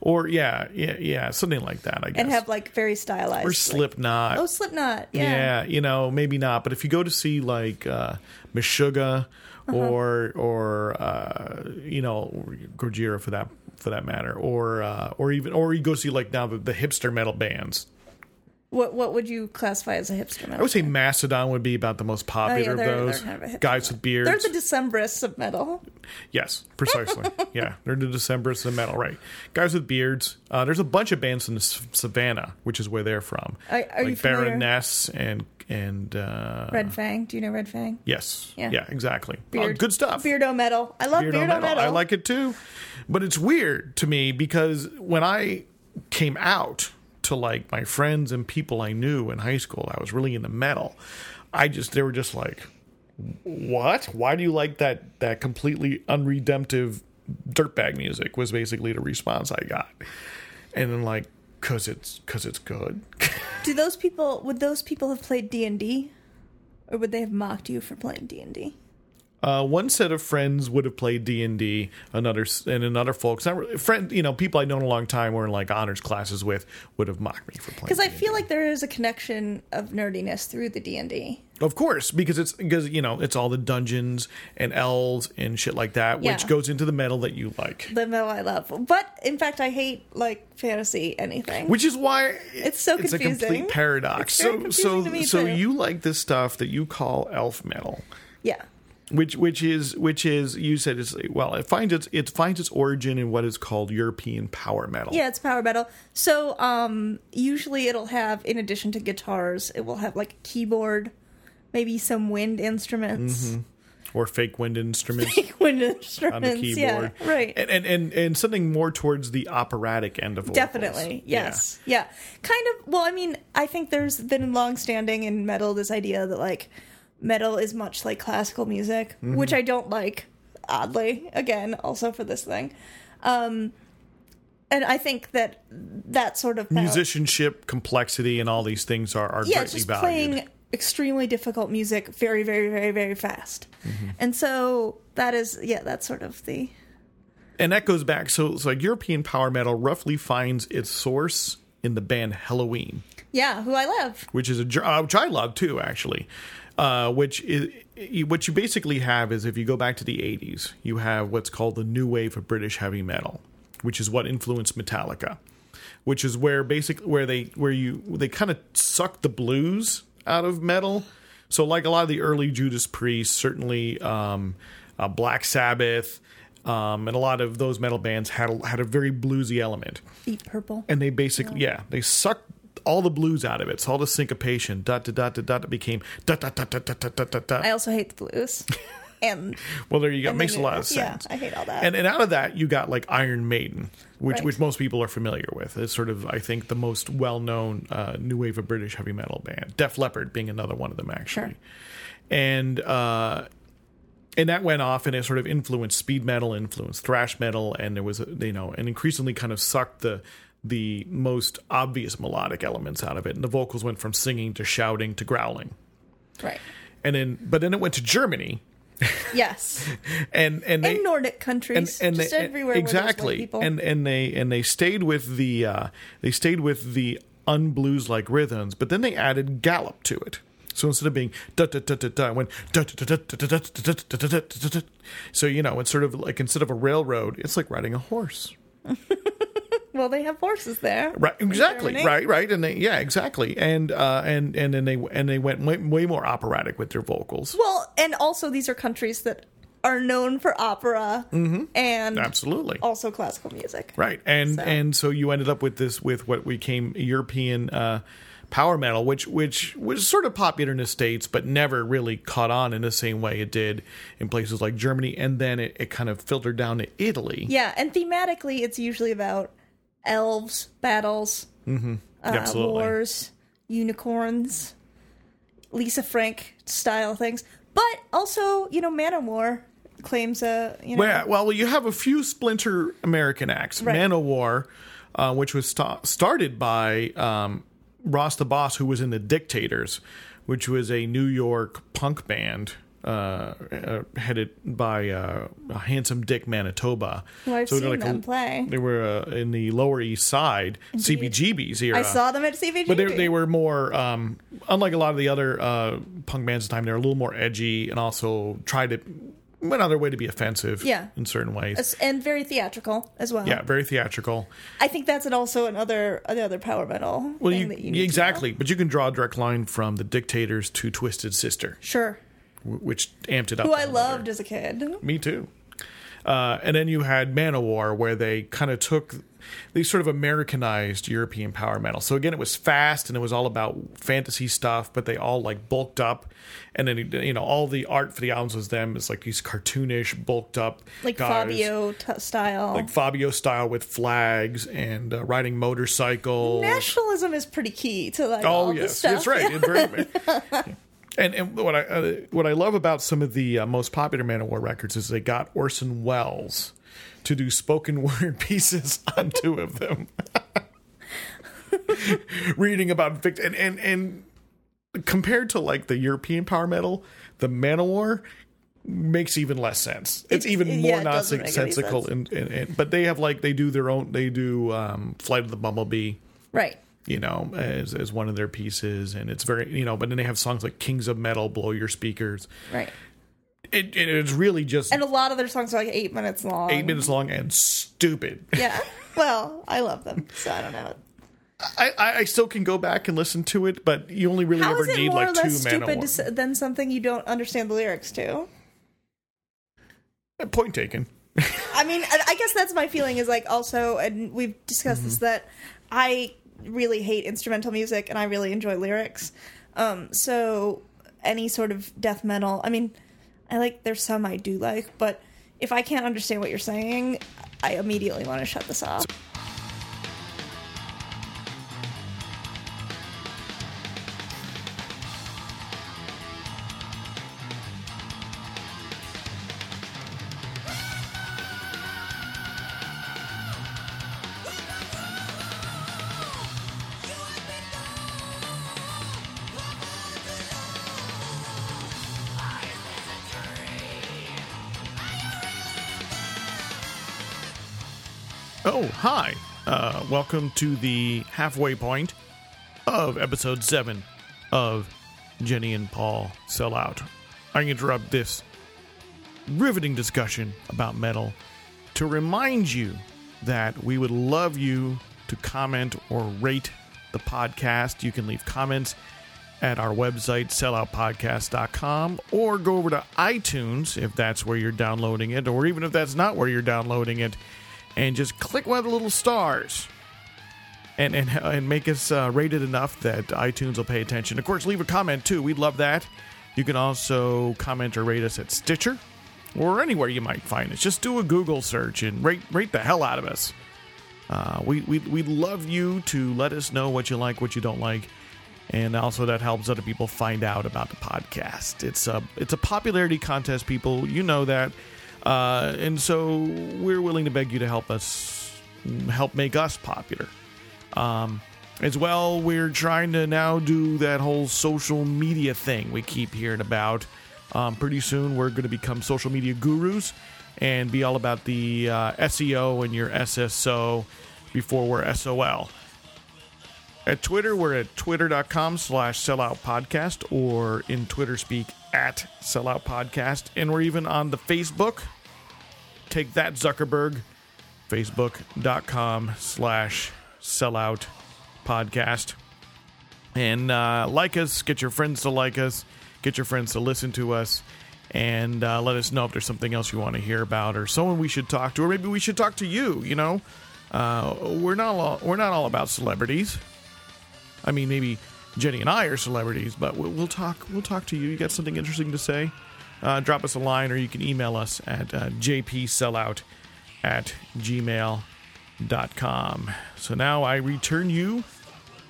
or yeah, yeah, yeah, something like that. I guess. and have like very stylized or like- Slipknot. oh, Slipknot. Yeah. yeah. you know, maybe not. But if you go to see like uh, Meshuggah Uh-huh. or or uh, you know Gojira for that for that matter, or uh, or even or you go see like now the, the hipster metal bands. What what would you classify as a hipster metal? I would say Mastodon would be about the most popular Oh, they're- of those. kind of Guys with beards. They're the Decemberists of metal. Yes, precisely. [LAUGHS] yeah, they're the Decemberists of metal, right? Guys with beards. Uh, there's a bunch of bands in the Savannah, which is where they're from. Are- are like Baroness and and uh, Red Fang. Do you know Red Fang? Yes. Yeah. Yeah. exactly. Uh, Beard- good stuff. Beardo metal. I love Beardo Beardo, metal. I like it too, but it's weird to me because when I came out to like my friends and people I knew in high school, I was really into metal. I just they were just like, "What? Why do you like that that completely unredemptive dirtbag music?" Was basically the response I got, and then like Cause it's cause it's good. [LAUGHS] Do those people would those people have played D and D, or would they have mocked you for playing D and D? Uh, one set of friends would have played D and D. Another and another folks, not friend, you know, people I'd known a long time, were in like honors classes with, would have mocked me for playing. Because I D&D. feel like there is a connection of nerdiness through the D and D. Of course, because it's because you know it's all the dungeons and elves and shit like that, which goes into the metal that you like. The metal I love, but in fact, I hate like fantasy anything. Which is why It's so it's a complete paradox. So so so too. you like this stuff that you call elf metal, yeah, which which is which is you said it's well it finds its it finds its origin in what is called European power metal. yeah, it's power metal. So um, usually it'll have, in addition to guitars, it will have like a keyboard, maybe some wind instruments. or fake wind instruments wind [LAUGHS] on the instruments, keyboard, yeah, right. And, and and and something more towards the operatic end of vocals. Definitely, yes, yeah. Kind of. Well, I mean, I think there's been long-standing in metal this idea that like metal is much like classical music, Mm-hmm. which I don't like. Oddly, again, also for this thing, um, and I think that that sort of musicianship, complexity, and all these things are are yeah, greatly just valued. playing extremely difficult music very, very, very, very fast, Mm-hmm. and so that is yeah, that's sort of the and that goes back. So, so like European power metal roughly finds its source in the band Helloween, yeah, who I love. which is a uh, which I love too, actually. Uh, which is what you basically have is if you go back to the '80s, you have what's called the new wave of British heavy metal, which is what influenced Metallica, which is where basically where they where you they kind of suck the blues out of metal. So like a lot of the early Judas Priest, certainly um, uh, Black Sabbath, um, and a lot of those metal bands had a, had a very bluesy element, Deep Purple. and they basically yeah they sucked all the blues out of it. So all the syncopation, dot dot dot dot dot became dot dot dot dot dot dot dot dot. dot. I also hate the blues, [LAUGHS] and Well, there you go. Makes a lot of sense. yeah. I hate all that. And and out of that, you got like Iron Maiden, which Right. which most people are familiar with. It's sort of I think the most well known uh, new wave of British heavy metal band. Def Leppard being another one of them actually. Sure. And uh, and that went off and it sort of influenced speed metal, influenced thrash metal, and there was you know and increasingly kind of sucked the the most obvious melodic elements out of it. And the vocals went from singing to shouting to growling. right. And then but then it went to Germany Yes. and and they In Nordic countries, and, and just they, everywhere. exactly and and they and they stayed with the uh they stayed with the unblues like rhythms but then they added gallop to it so instead of being da da da da da it went da da da da da da da da da da da da da so you know it's sort of like instead of a railroad it's like riding a horse well, they have horses there. right exactly right right and they yeah exactly and uh and and then they and they went way, way more operatic with their vocals Well, and also these are countries that are known for opera and absolutely also classical music. Right, and So- and so you ended up with this with what became European uh, power metal, which which was sort of popular in the states, but never really caught on in the same way it did in places like Germany, and then it, it kind of filtered down to Italy. Yeah, and thematically, it's usually about elves, battles, uh, Absolutely. wars, unicorns, Lisa Frank style things, but also you know Manowar claims a you know Well, yeah, well, you have a few splinter American acts. Right. Manowar, uh, which was sta- started by um, Ross the Boss, who was in the Dictators, which was a New York punk band uh, uh, headed by uh, Handsome Dick Manitoba. Well, I've they're seen them play. They were uh, in the Lower East Side, CBGB's era. I saw them at CVG. But they, they were more, um, unlike a lot of the other uh, punk bands at the time, they were a little more edgy and also tried to, went out of their way to be offensive Yeah. in certain ways. and very theatrical as well. Yeah, very theatrical. I think that's an also another another power metal Well, you, you exactly, but you can draw a direct line from the Dictators to Twisted Sister. Sure. Which amped it up. Who I loved as a kid. Me too. Uh, and then you had Manowar, where they kind of took, they sort of Americanized European power metal. So again, it was fast and it was all about fantasy stuff, but they all like bulked up. And then you know all the art for the albums was them. It's like these cartoonish, bulked up, Like guys, Fabio t- style. like Fabio style with flags and uh, riding motorcycles. Nationalism is pretty key to like Oh all yes, this stuff. that's right. [LAUGHS] And and what I uh, what I love about some of the uh, most popular Manowar records is they got Orson Welles to do spoken [LAUGHS] word pieces [LAUGHS] on two of them. [LAUGHS] reading about Victor and and and compared to like the European power metal, the Manowar makes even less sense. It's, It's- even yeah, more it doesn't make any nonsensical, sense. and, and, and but they have like they do their own. They do um, Flight of the Bumblebee. right. You know, as as one of their pieces, and it's very you know. But then they have songs like "Kings of Metal," "Blow Your Speakers." Right. It, it- it's really just And a lot of their songs are like eight minutes long. eight minutes long and stupid. Yeah. Well, I love them, so I don't know. I, I still can go back and listen to it, but you only really How ever need like two less stupid to than something you don't understand the lyrics to? Uh, point taken. [LAUGHS] I mean, I I guess that's my feeling. Is like also, and we've discussed this mm-hmm. that I really hate instrumental music and I really enjoy lyrics. Um, so any sort of death metal, I mean, I like there's some I do like, but if I can't understand what you're saying, I immediately want to shut this off. Hi. Uh, welcome to the halfway point of episode 7 of Jenny and Paul Sell Out. I interrupt this riveting discussion about metal to remind you that we would love you to comment or rate the podcast. You can leave comments at our website, selloutpodcast.com, or go over to iTunes if that's where you're downloading it, or even if that's not where you're downloading it, and just click one of the little stars and and, and make us uh, rated enough that iTunes will pay attention. Of course, leave a comment too. We'd love that. You can also comment or rate us at Stitcher or anywhere you might find us. Just do a Google search and rate rate the hell out of us. Uh, we we we'd love you to let us know what you like, what you don't like, and also that helps other people find out about the podcast. It's a it's a popularity contest, people. You know that, uh, and so we're willing to beg you to help us help make us popular. Um, as well, we're trying to now do that whole social media thing we keep hearing about. Um, pretty soon, we're going to become social media gurus and be all about the uh, SEO and your SSO before we're SOL. At Twitter, we're at twitter.com slash sellout podcast or in Twitter speak at sellout podcast. And we're even on the Facebook. Take that, Zuckerberg. Facebook.com slash sellout podcast. And uh, like us, get your friends to like us, get your friends to listen to us, and uh, let us know if there's something else you want to hear about or someone we should talk to, or maybe we should talk to you. You know, uh, we're not all, we're not all about celebrities. I mean, maybe Jenny and I are celebrities, but we'll, we'll talk. We'll talk to you. You got something interesting to say? Uh, drop us a line, or you can email us at uh, jpsellout at gmail.com. So now I return you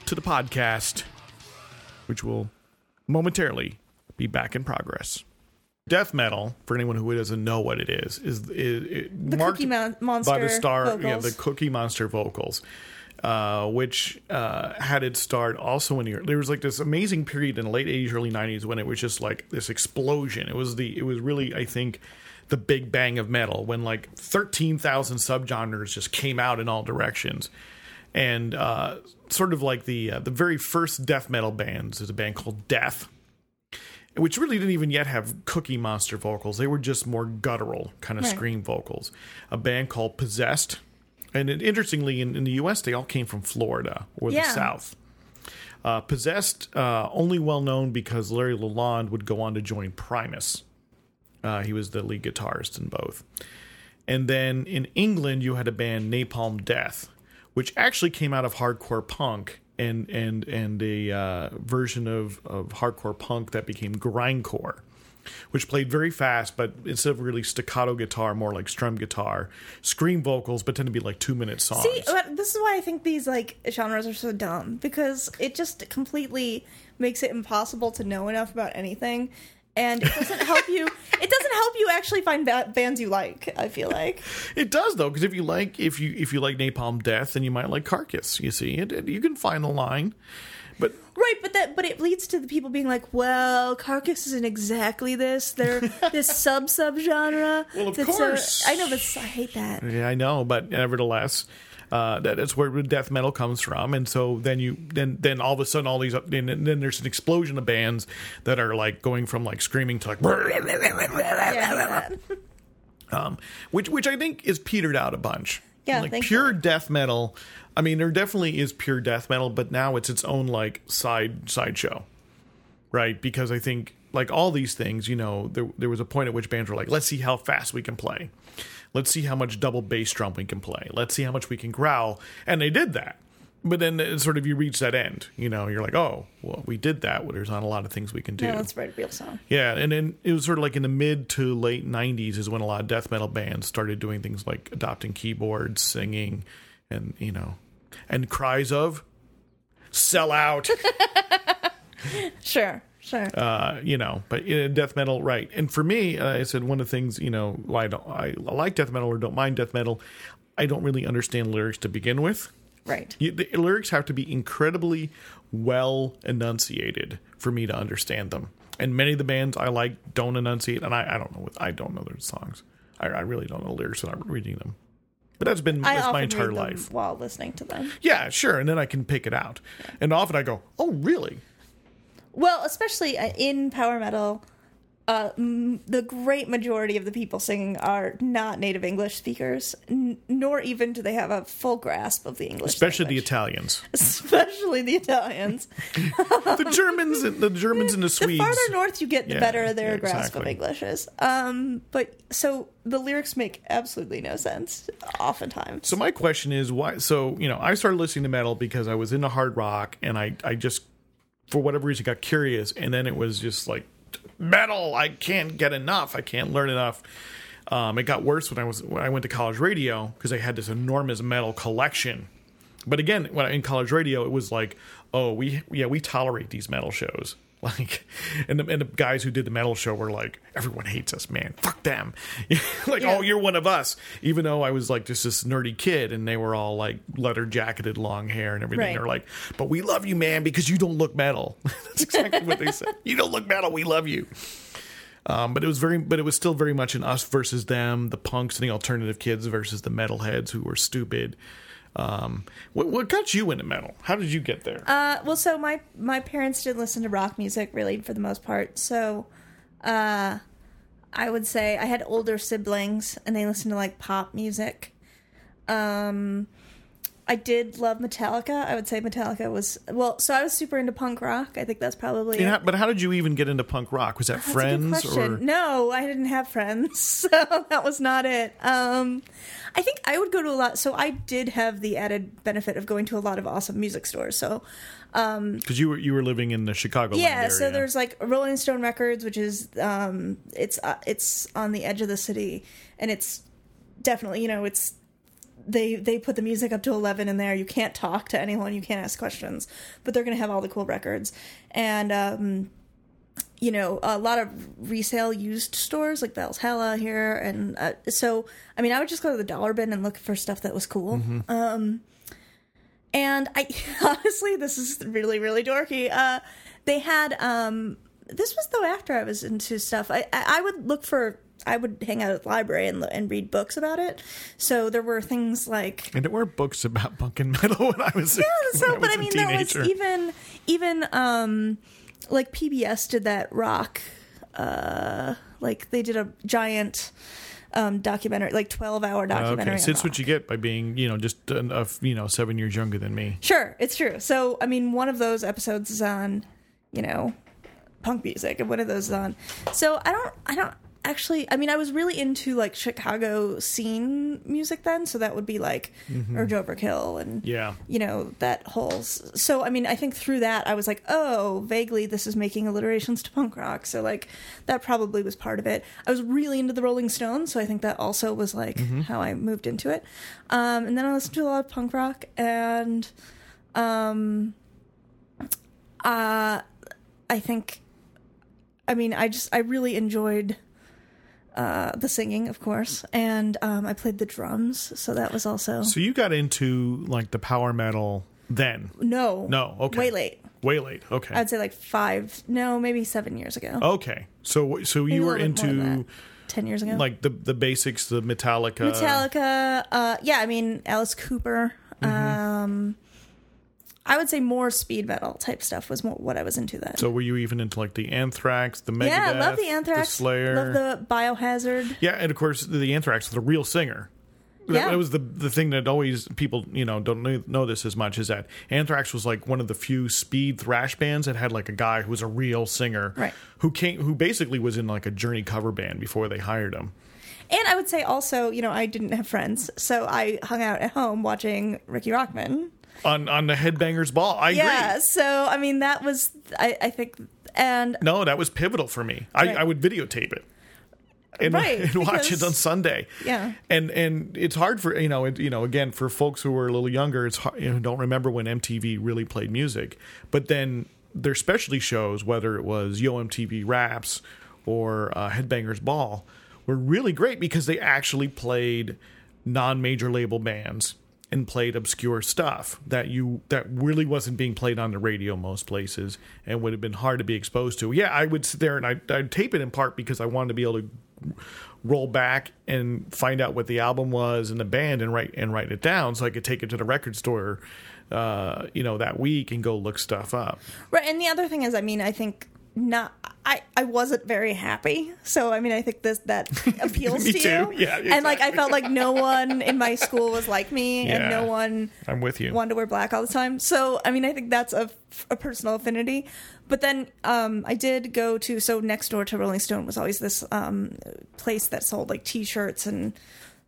to the podcast, which will momentarily be back in progress. Death metal, for anyone who doesn't know what it is, is, is it The marked Cookie Mon- Monster by the star, yeah, the Cookie Monster vocals, uh, which uh, had its start also in the there was like this amazing period in the late '80s, early '90s when it was just like this explosion. It was the it was really I think the big bang of metal when like 13,000 subgenres just came out in all directions. And uh, sort of like the uh, the very first death metal bands is a band called Death, which really didn't even yet have Cookie Monster vocals. They were just more guttural kind of Right. scream vocals. A band called Possessed, and it, interestingly, in, in the U.S., they all came from Florida or the South. Uh, Possessed, uh, only well known because Larry Lalonde would go on to join Primus. Uh, he was the lead guitarist in both. And then in England, you had a band Napalm Death, which actually came out of hardcore punk and and and a uh, version of of hardcore punk that became grindcore, which played very fast, but instead of really staccato guitar, more like strum guitar, scream vocals, but tend to be like two minute songs. See, this is why I think these like genres are so dumb because it just completely makes it impossible to know enough about anything, and it doesn't help you. [LAUGHS] It doesn't help you actually find ba- bands you like. I feel like It does though, because if you like if you if you like Napalm Death, then you might like Carcass. You see, it, it- you can find the line, but right, but that but it leads to the people being like, well, Carcass isn't exactly this. They're [LAUGHS] this sub sub genre. Well, of that's course. I know, but I hate that. yeah, I know. But nevertheless, uh, that, that's where death metal comes from, and so then you then then all of a sudden all these then, then there's an explosion of bands that are like going from like screaming to like. Yeah, I hate that. um, which which I think is petered out a bunch. Yeah, like pure death metal. I mean, there definitely is pure death metal, but now it's its own like side sideshow, right? Because I think like all these things, you know, there there was a point at which bands were like, let's see how fast we can play, let's see how much double bass drum we can play, let's see how much we can growl, and they did that. But then sort of you reach that end, you know, you're like, oh, well, we did that. Well, there's not a lot of things we can do. Let's write a real song. Yeah, and then it was sort of like in the mid to late '90s is when a lot of death metal bands started doing things like adopting keyboards, singing, and you know, and cries of "sell out," [LAUGHS] Sure, sure. uh, you know. But death metal, right? And for me, uh, I said one of the things, you know, why I, don't, I like death metal or don't mind death metal. I don't really understand lyrics to begin with. Right. You, the lyrics have to be incredibly well enunciated for me to understand them. And many of the bands I like don't enunciate, and I, I don't know. what- I don't know their songs. I, I really don't know the lyrics without reading them. But that's been I that's my entire life. while listening to them. Yeah, sure. And then I can pick it out. And often I go, "Oh, really?" Well, especially uh, in power metal, uh, m- the great majority of the people singing are not native English speakers, n- nor even do they have a full grasp of the English. Especially the. Italians, [LAUGHS] especially the Italians. [LAUGHS] the Germans, and the Germans and the Swedes. The farther north you get, the Yeah, better their yeah, grasp of. English is. Um, but so the lyrics make absolutely no sense, oftentimes. So my question is why? So you know, I started listening to metal because I was into hard rock, and I I just for whatever reason got curious, and then it was just like metal. I can't get enough. I can't learn enough. Um, it got worse when I was when I went to college radio because I had this enormous metal collection. But again, when I, in college radio, it was like, oh, we yeah we tolerate these metal shows. [LAUGHS] Like, and the, and the guys who did the metal show were like, everyone hates us, man. Fuck them. [LAUGHS] like, Yeah. oh, you're one of us. Even though I was like just this nerdy kid, and they were all like leather jacketed, long hair, and everything. Right. They're like, but we love you, man, because you don't look metal. [LAUGHS] That's exactly what they said. You don't look metal. We love you. Um, but it was very, but it was still very much an us versus them, the punks and the alternative kids versus the metalheads who were stupid. Um, what, what got you into metal? How did you get there? Uh, well, so my my parents did listen to rock music really for the most part. So, uh, I would say I had older siblings and they listened to like pop music. Um, I did love Metallica. I would say Metallica was well. So I was super into punk rock. I think that's probably. And it. how- but how did you even get into punk rock? Was that That's friends or No, I didn't have friends, [LAUGHS] so that was not it. Um, I think I would go to a lot. So I did have the added benefit of going to a lot of awesome music stores. So because you were you were living in the Chicago yeah, area? so there's like Rolling Stone Records, which is um, it's uh, it's on the edge of the city, and it's definitely you know it's they they put the music up to 11 in there. You can't talk to anyone. You can't ask questions. But they're going to have all the cool records. And um you know a lot of resale used stores like Bell's Hella here. And uh, so I mean I would just go to the dollar bin and look for stuff that was cool. Um and I [LAUGHS] honestly this is really really dorky. Uh they had um this was though after I was into stuff. I I, I would look for I would hang out at the library and, and read books about it. So there were things like and there were books about punk and metal when I was yeah, so I but I a mean there was even even um like PBS did that rock uh like they did a giant um documentary like 12 hour documentary. Okay, so it's what you get by being, you know, just enough, you know, seven years younger than me. Sure, it's true. So, I mean, one of those episodes is on, you know, punk music, and one of those is on. So, I don't, I don't actually. I mean, I was really into like Chicago scene music then, so that would be like Urge Overkill and Yeah. you know that whole. So, I mean, I think through that, I was like, oh, vaguely, this is making alliterations to punk rock. So, like, that probably was part of it. I was really into the Rolling Stones, so I think that also was like how I moved into it. Um, and then I listened to a lot of punk rock, and um, uh, I think, I mean, I just I really enjoyed uh, the singing, of course, and um, I played the drums. So that was also So you got into like the power metal then? no, No, okay. way late. Way late. Okay. I'd say like five, no, maybe seven years ago. okay. So so Maybe you were little bit more than into ten years ago. like the the basics, the Metallica. Metallica, uh, yeah, I mean Alice Cooper. Mm-hmm. Um, I would say more speed metal type stuff was more what I was into then. So were you even into like the Anthrax, the Megadeth, yeah, love the the Anthrax, Slayer? love the Biohazard. Yeah, and of course the Anthrax, the real singer. Yeah. That was the the thing that always people you know don't know, know this as much is that Anthrax was like one of the few speed thrash bands that had like a guy who was a real singer, Right. Who came who basically was in like a Journey cover band before they hired him. And I would say also, you know, I didn't have friends, so I hung out at home watching Riki Rachtman. On on the Headbangers Ball. I Yeah, agree. so I mean that was I, I think and No, that was pivotal for me. I, Right. I would videotape it. And, Right, [LAUGHS] and watch it on Sunday. Yeah. and and it's hard for you know it, you know again for folks who are a little younger, it's hard, you know, don't remember when MTV really played music. But then their specialty shows, whether it was Yo MTV Raps or uh, Headbangers Ball, were really great because they actually played non-major label bands and played obscure stuff that you that really wasn't being played on the radio most places and would have been hard to be exposed to. Yeah, I would sit there and I'd, I'd tape it in part because I wanted to be able to roll back and find out what the album was and the band and write and write it down so I could take it to the record store uh, you know that week and go look stuff up. right and the other thing is I mean I think not I I wasn't very happy. So I mean I think this that [LAUGHS] appeals to too. you. Yeah, And like I felt like no one in my school was like me and no one I'm with you. wanted to wear black all the time. So I mean, I think that's a, a personal affinity. But then um, I did go to so next door to Rolling Stone was always this um, place that sold like T-shirts and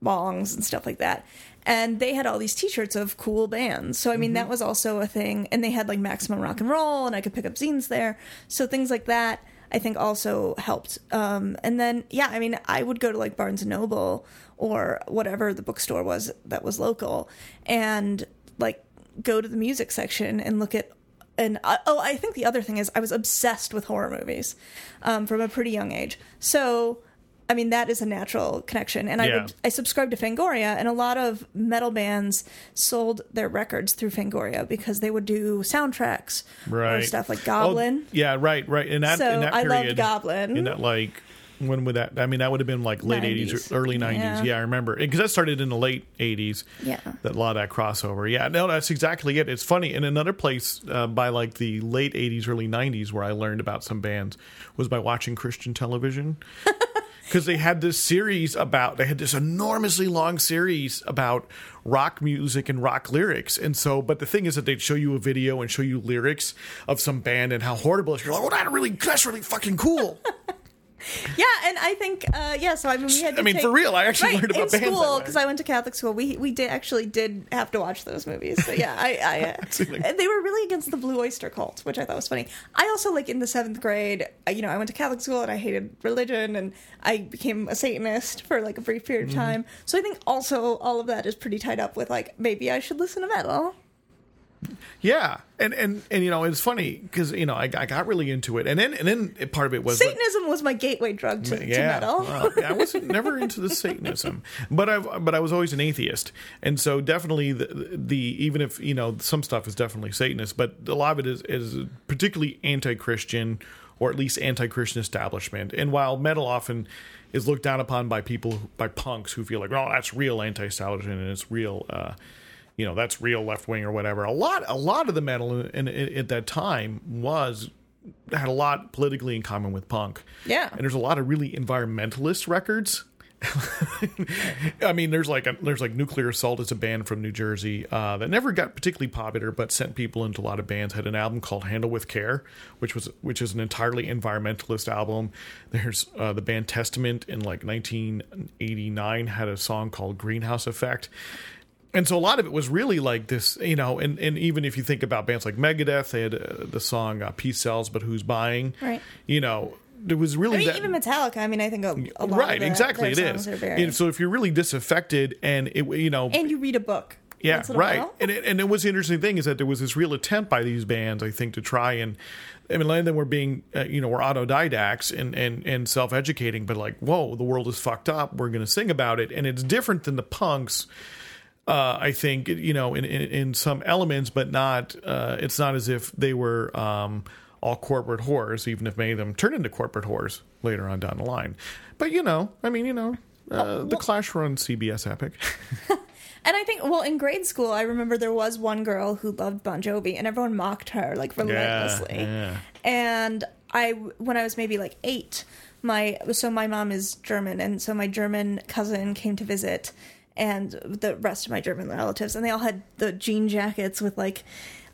bongs and stuff like that. And they had all these T-shirts of cool bands. So I mean, that was also a thing. And they had like Maximum Rock and Roll, and I could pick up zines there. So things like that. I think also helped. Um, and then, yeah, I mean, I would go to like Barnes and Noble or whatever the bookstore was that was local, and like go to the music section and look at. And uh, oh, I think the other thing is I was obsessed with horror movies um, from a pretty young age. So, I mean, that is a natural connection. And I Yeah. would I subscribed to Fangoria, and a lot of metal bands sold their records through Fangoria because they would do soundtracks or right stuff like Oh, Goblin. yeah right right And that So, in that I loved Goblin. in that like when would that I mean that would have been like late 80s 90s. or early 90s Yeah. yeah, I remember because that started in the late 80s Yeah. that a lot of that crossover yeah no that's exactly it it's funny in another place uh, by like the late 80s early 90s where I learned about some bands was by watching Christian television [LAUGHS] because they had this series about they had this enormously long series about rock music and rock lyrics. And so but the thing is that they'd show you a video and show you lyrics of some band and how horrible it is. You're like oh that really that's really fucking cool [LAUGHS] [LAUGHS] Yeah, and I think uh, yeah. So I mean, we had. To I mean, take- for real, I actually right, learned about in bands school because I went to Catholic school. We we did actually did have to watch those movies. So yeah, I, I [LAUGHS] uh, they were really against the Blue Oyster Cult, which I thought was funny. I also like in the seventh grade. uh, You know, I went to Catholic school and I hated religion, and I became a Satanist for like a brief period Mm-hmm. of time. So I think also all of that is pretty tied up with like maybe I should listen to metal. Yeah and and and you know it's funny because you know I, I got really into it and then and then part of it was Satanism was my gateway drug to, to metal. I was never into the Satanism, but I but I was always an atheist, and so definitely the, the even if you know some stuff is definitely Satanist, but a lot of it is is particularly anti-Christian or at least anti-Christian establishment. And while metal often is looked down upon by people by punks who feel like, oh, that's real anti-establishment and it's real. Uh, you know that's real left wing or whatever. A lot, a lot of the metal in, in, at that time was had a lot politically in common with punk. Yeah. and there's a lot of really environmentalist records. [LAUGHS] I mean, there's like a, there's like Nuclear Assault is a band from New Jersey uh, that never got particularly popular, but sent people into a lot of bands. Had an album called Handle with Care, which was which is an entirely environmentalist album. There's uh, the band Testament in like 1989 had a song called Greenhouse Effect. And so a lot of it was really like this, you know, and, and even if you think about bands like Megadeth, they had uh, the song uh, "Peace Sells, but Who's Buying?" Right. You know, it was really I mean, that, even Metallica. I mean, I think a, a lot right of the, exactly it is And so if you're really disaffected and it you know and you read a book. Yeah, once in a right. while. And it, and it was the interesting thing is that there was this real attempt by these bands, I think, to try and I mean, a lot of them were being, uh, you know, were autodidacts and and and self educating, but like, whoa, the world is fucked up. We're going to sing about it, and it's different than the punks. Uh, I think you know in, in in some elements, but not. Uh, it's not as if they were um, all corporate whores, even if many of them turn into corporate whores later on down the line. But you know, I mean, you know, uh, the Clash were on CBS Epic. [LAUGHS] And I think, well, in grade school, I remember there was one girl who loved Bon Jovi, and everyone mocked her like relentlessly. yeah. And I, when I was maybe like eight, my so my mom is German, and so my German cousin came to visit, and the rest of my German relatives, and they all had the jean jackets with like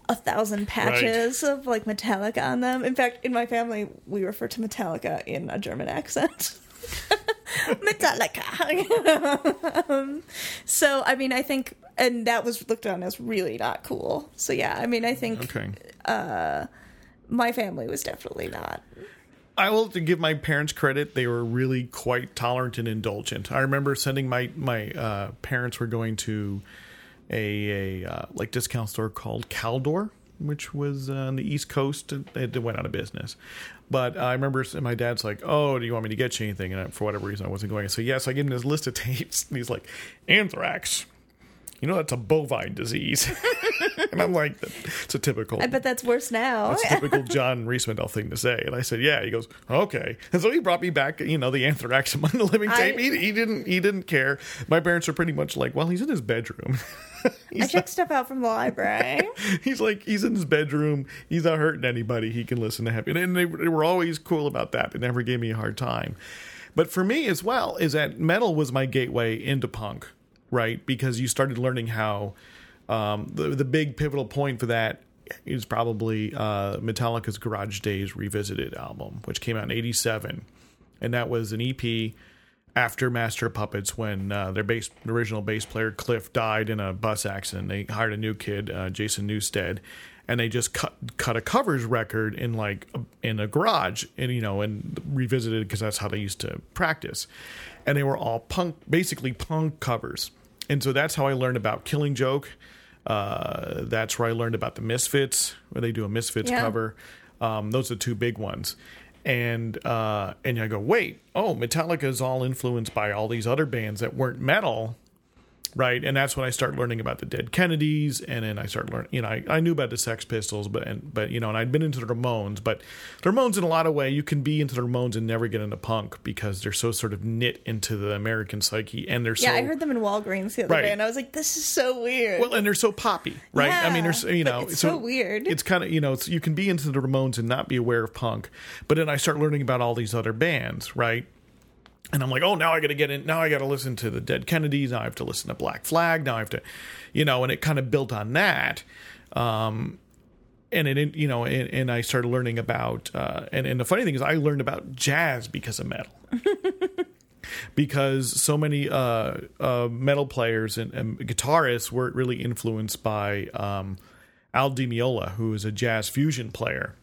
a thousand patches of like Metallica on them. In fact, in my family, we refer to Metallica in a German accent. [LAUGHS] Metallica. um, [LAUGHS] so, I mean, I think, and that was looked on as really not cool. So, yeah, I mean, I think Okay. my family was definitely not. I will give my parents credit; they were really quite tolerant and indulgent. I remember sending my my uh, parents were going to a a uh, like discount store called Caldor, which was on the East Coast. It went out of business, but I remember my dad's like, "Oh, do you want me to get you anything?" And I, for whatever reason, I wasn't going. So yes, I gave him this list of [LAUGHS] tapes, and he's like, "Anthrax." You know that's a bovine disease, [LAUGHS] and I'm like, "It's a typical." I bet that's worse now. That's a typical John Reesmandel thing to say. And I said, "Yeah." He goes, "Okay." And so he brought me back, you know, the Anthrax [LAUGHS] Among the Living I- tape. He, he didn't. He didn't care. My parents are pretty much like, "Well, he's in his bedroom." [LAUGHS] I checked stuff out from the library. he's like, he's in his bedroom. He's not hurting anybody. He can listen to happy. And they, they were always cool about that. They never gave me a hard time. But for me as well, is that metal was my gateway into punk, right? Because you started learning how um, the the big pivotal point for that is probably uh, Metallica's Garage Days Revisited album, which came out in '87, and that was an EP after Master Puppets when uh, their original bass player Cliff died in a bus accident. They hired a new kid, uh, Jason Newsted, and they just cut cut a covers record in like a, in a garage and you know and revisited because that's how they used to practice, and they were all punk, basically punk covers, and so that's how I learned about Killing Joke. Uh, that's where I learned about the Misfits, where they do a Misfits Yeah. cover. Um, those are the two big ones. And uh, and I go, wait, oh, Metallica is all influenced by all these other bands that weren't metal, right? And that's when I start learning about the Dead Kennedys, and then I start learning. You know, I, I knew about the Sex Pistols, but and, but you know, and I'd been into the Ramones, but the Ramones in a lot of way, you can be into the Ramones and never get into punk because they're so sort of knit into the American psyche, and they're yeah, so I heard them in Walgreens the other Right. day, and I was like, this is so weird. well, and they're so poppy, right? I mean, Yeah, there's you know, it's so weird. It's kind of you know, it's, you can be into the Ramones and not be aware of punk, but then I start learning about all these other bands, right? And I'm like, oh, now I got to get in. Now I got to listen to the Dead Kennedys. Now I have to listen to Black Flag. Now I have to, you know, and it kind of built on that. Um, and it, you know, and, and I started learning about, uh, and, and the funny thing is, I learned about jazz because of metal. [LAUGHS] because so many uh, uh, metal players and, and guitarists were really influenced by um, Al Di Meola, who is a jazz fusion player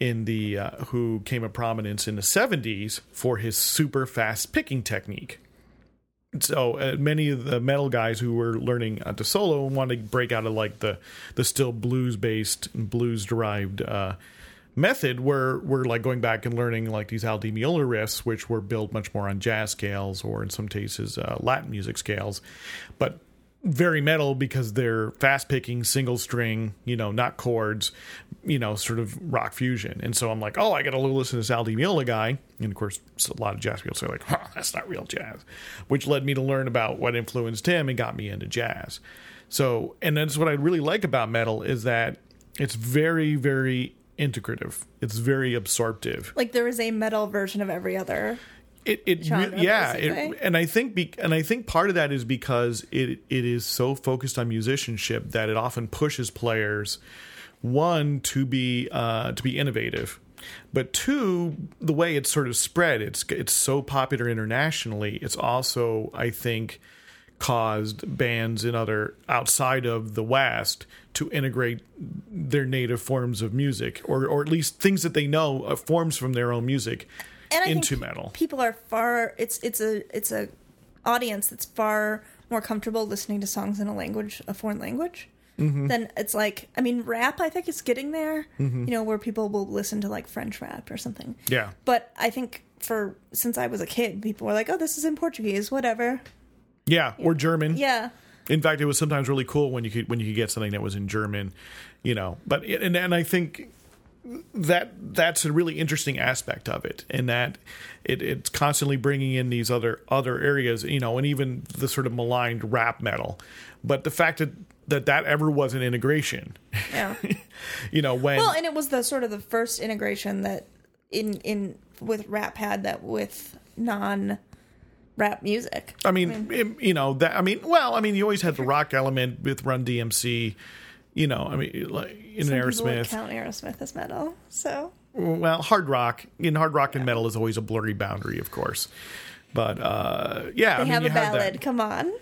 in the uh, who came of prominence in the 70s for his super fast picking technique. So uh, many of the metal guys who were learning uh, to solo wanted to break out of like the the still blues based blues derived uh, method were were like going back and learning like these Al Di Meola riffs, which were built much more on jazz scales or in some cases uh, Latin music scales, but very metal because they're fast picking, single string, you know, not chords, you know, sort of rock fusion. And so I'm like, oh, I got to listen to this Al Di Meola guy. And of course, a lot of jazz people say like, huh, that's not real jazz, which led me to learn about what influenced him and got me into jazz. So, and that's what I really like about metal is that it's very, very integrative. It's very absorptive like there is a metal version of every other. It it genre, yeah it, and i think be, and i think part of that is because it it is so focused on musicianship that it often pushes players one to be uh to be innovative but two the way it's sort of spread it's it's so popular internationally it's also i think caused bands in other outside of the west to integrate their native forms of music or or at least things that they know uh, forms from their own music And I into metal People are far. It's it's a it's a audience that's far more comfortable listening to songs in a language, a foreign language. Mm-hmm. Then it's like, I mean, rap. I think is getting there. You know, where people will listen to like French rap or something. Yeah. But I think for since I was a kid, people were like, "Oh, this is in Portuguese, whatever." Yeah, or German. Yeah, In fact, it was sometimes really cool when you could when you could get something that was in German, you know. But and and I think that that's a really interesting aspect of it, in that it, it's constantly bringing in these other other areas, you know, and even the sort of maligned rap metal. But the fact that that that ever was an integration, yeah. [LAUGHS] you know, when well, and it was the sort of the first integration that in in with rap had that with non rap music. I mean, it- you know that. I mean, well, I mean, you always had the rock element with Run DMC. You know, I mean, like in Some Aerosmith. count Aerosmith as metal. So Well, hard rock in hard rock and metal is always a blurry boundary, of course. But uh, yeah, they I mean, have a have ballad. that. Come on,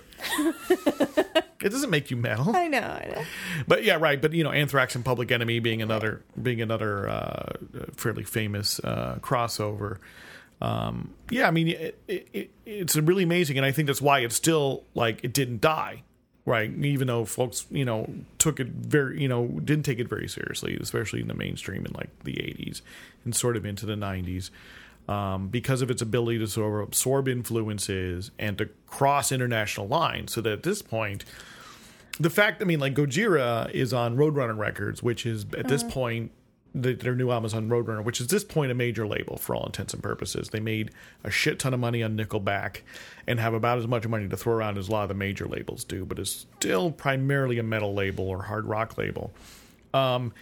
It doesn't make you metal, I know. I know. but yeah, right. But you know, Anthrax and Public Enemy being another being another uh, fairly famous uh, crossover. Um, yeah, I mean, it, it, it, it's really amazing, and I think that's why it's still like it didn't die, right? Even though folks, you know, took it very, you know, didn't take it very seriously, especially in the mainstream in like the '80s and sort of into the '90s, um, because of its ability to sort of absorb influences and to cross international lines. So that at this point, the fact, I mean, like Gojira is on Roadrunner Records, which is at this point the, their new Amazon Roadrunner, which is this point a major label for all intents and purposes. They made a shit ton of money on Nickelback and have about as much money to throw around as a lot of the major labels do, but is still primarily a metal label or hard rock label. Um,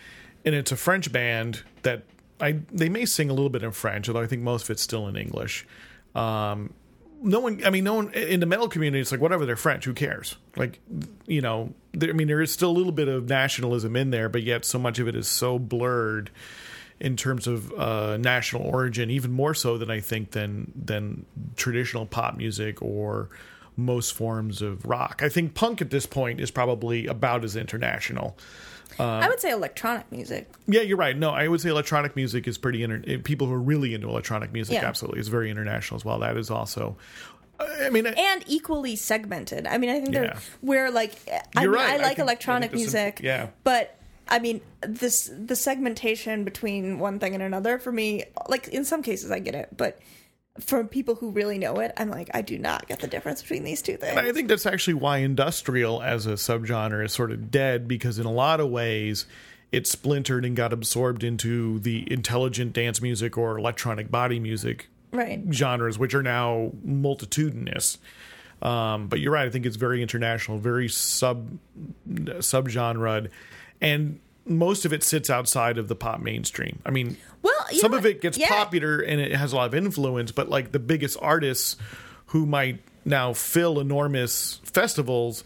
and it's a French band that I they may sing a little bit in French, although I think most of it's still in English. Um, no one, I mean, no one in the metal community. It's like whatever they're French, who cares? Like, you know, there, I mean, there is still a little bit of nationalism in there, but yet so much of it is so blurred in terms of uh, national origin, even more so than I think than than traditional pop music or most forms of rock. I think punk at this point is probably about as international. I would say electronic music. Yeah, you're right. No, I would say electronic music is pretty. Inter- eh, people who are really into electronic music, Yeah. absolutely, is very international as well. That is also. I mean, I- and equally segmented. I mean, I think Yeah. they're where like I, mean, right. I like I electronic this is- music. yeah. but I mean this the segmentation between one thing and another for me, like in some cases I get it, but for people who really know it, I'm like I do not get the difference between these two things. And I think that's actually why industrial as a subgenre is sort of dead because in a lot of ways it splintered and got absorbed into the intelligent dance music or electronic body music right. genres, which are now multitudinous. Um, but you're right. I think it's very international, very sub subgenre, and most of it sits outside of the pop mainstream. I mean, Well, some know of it gets Yeah. popular and it has a lot of influence, but like the biggest artists who might now fill enormous festivals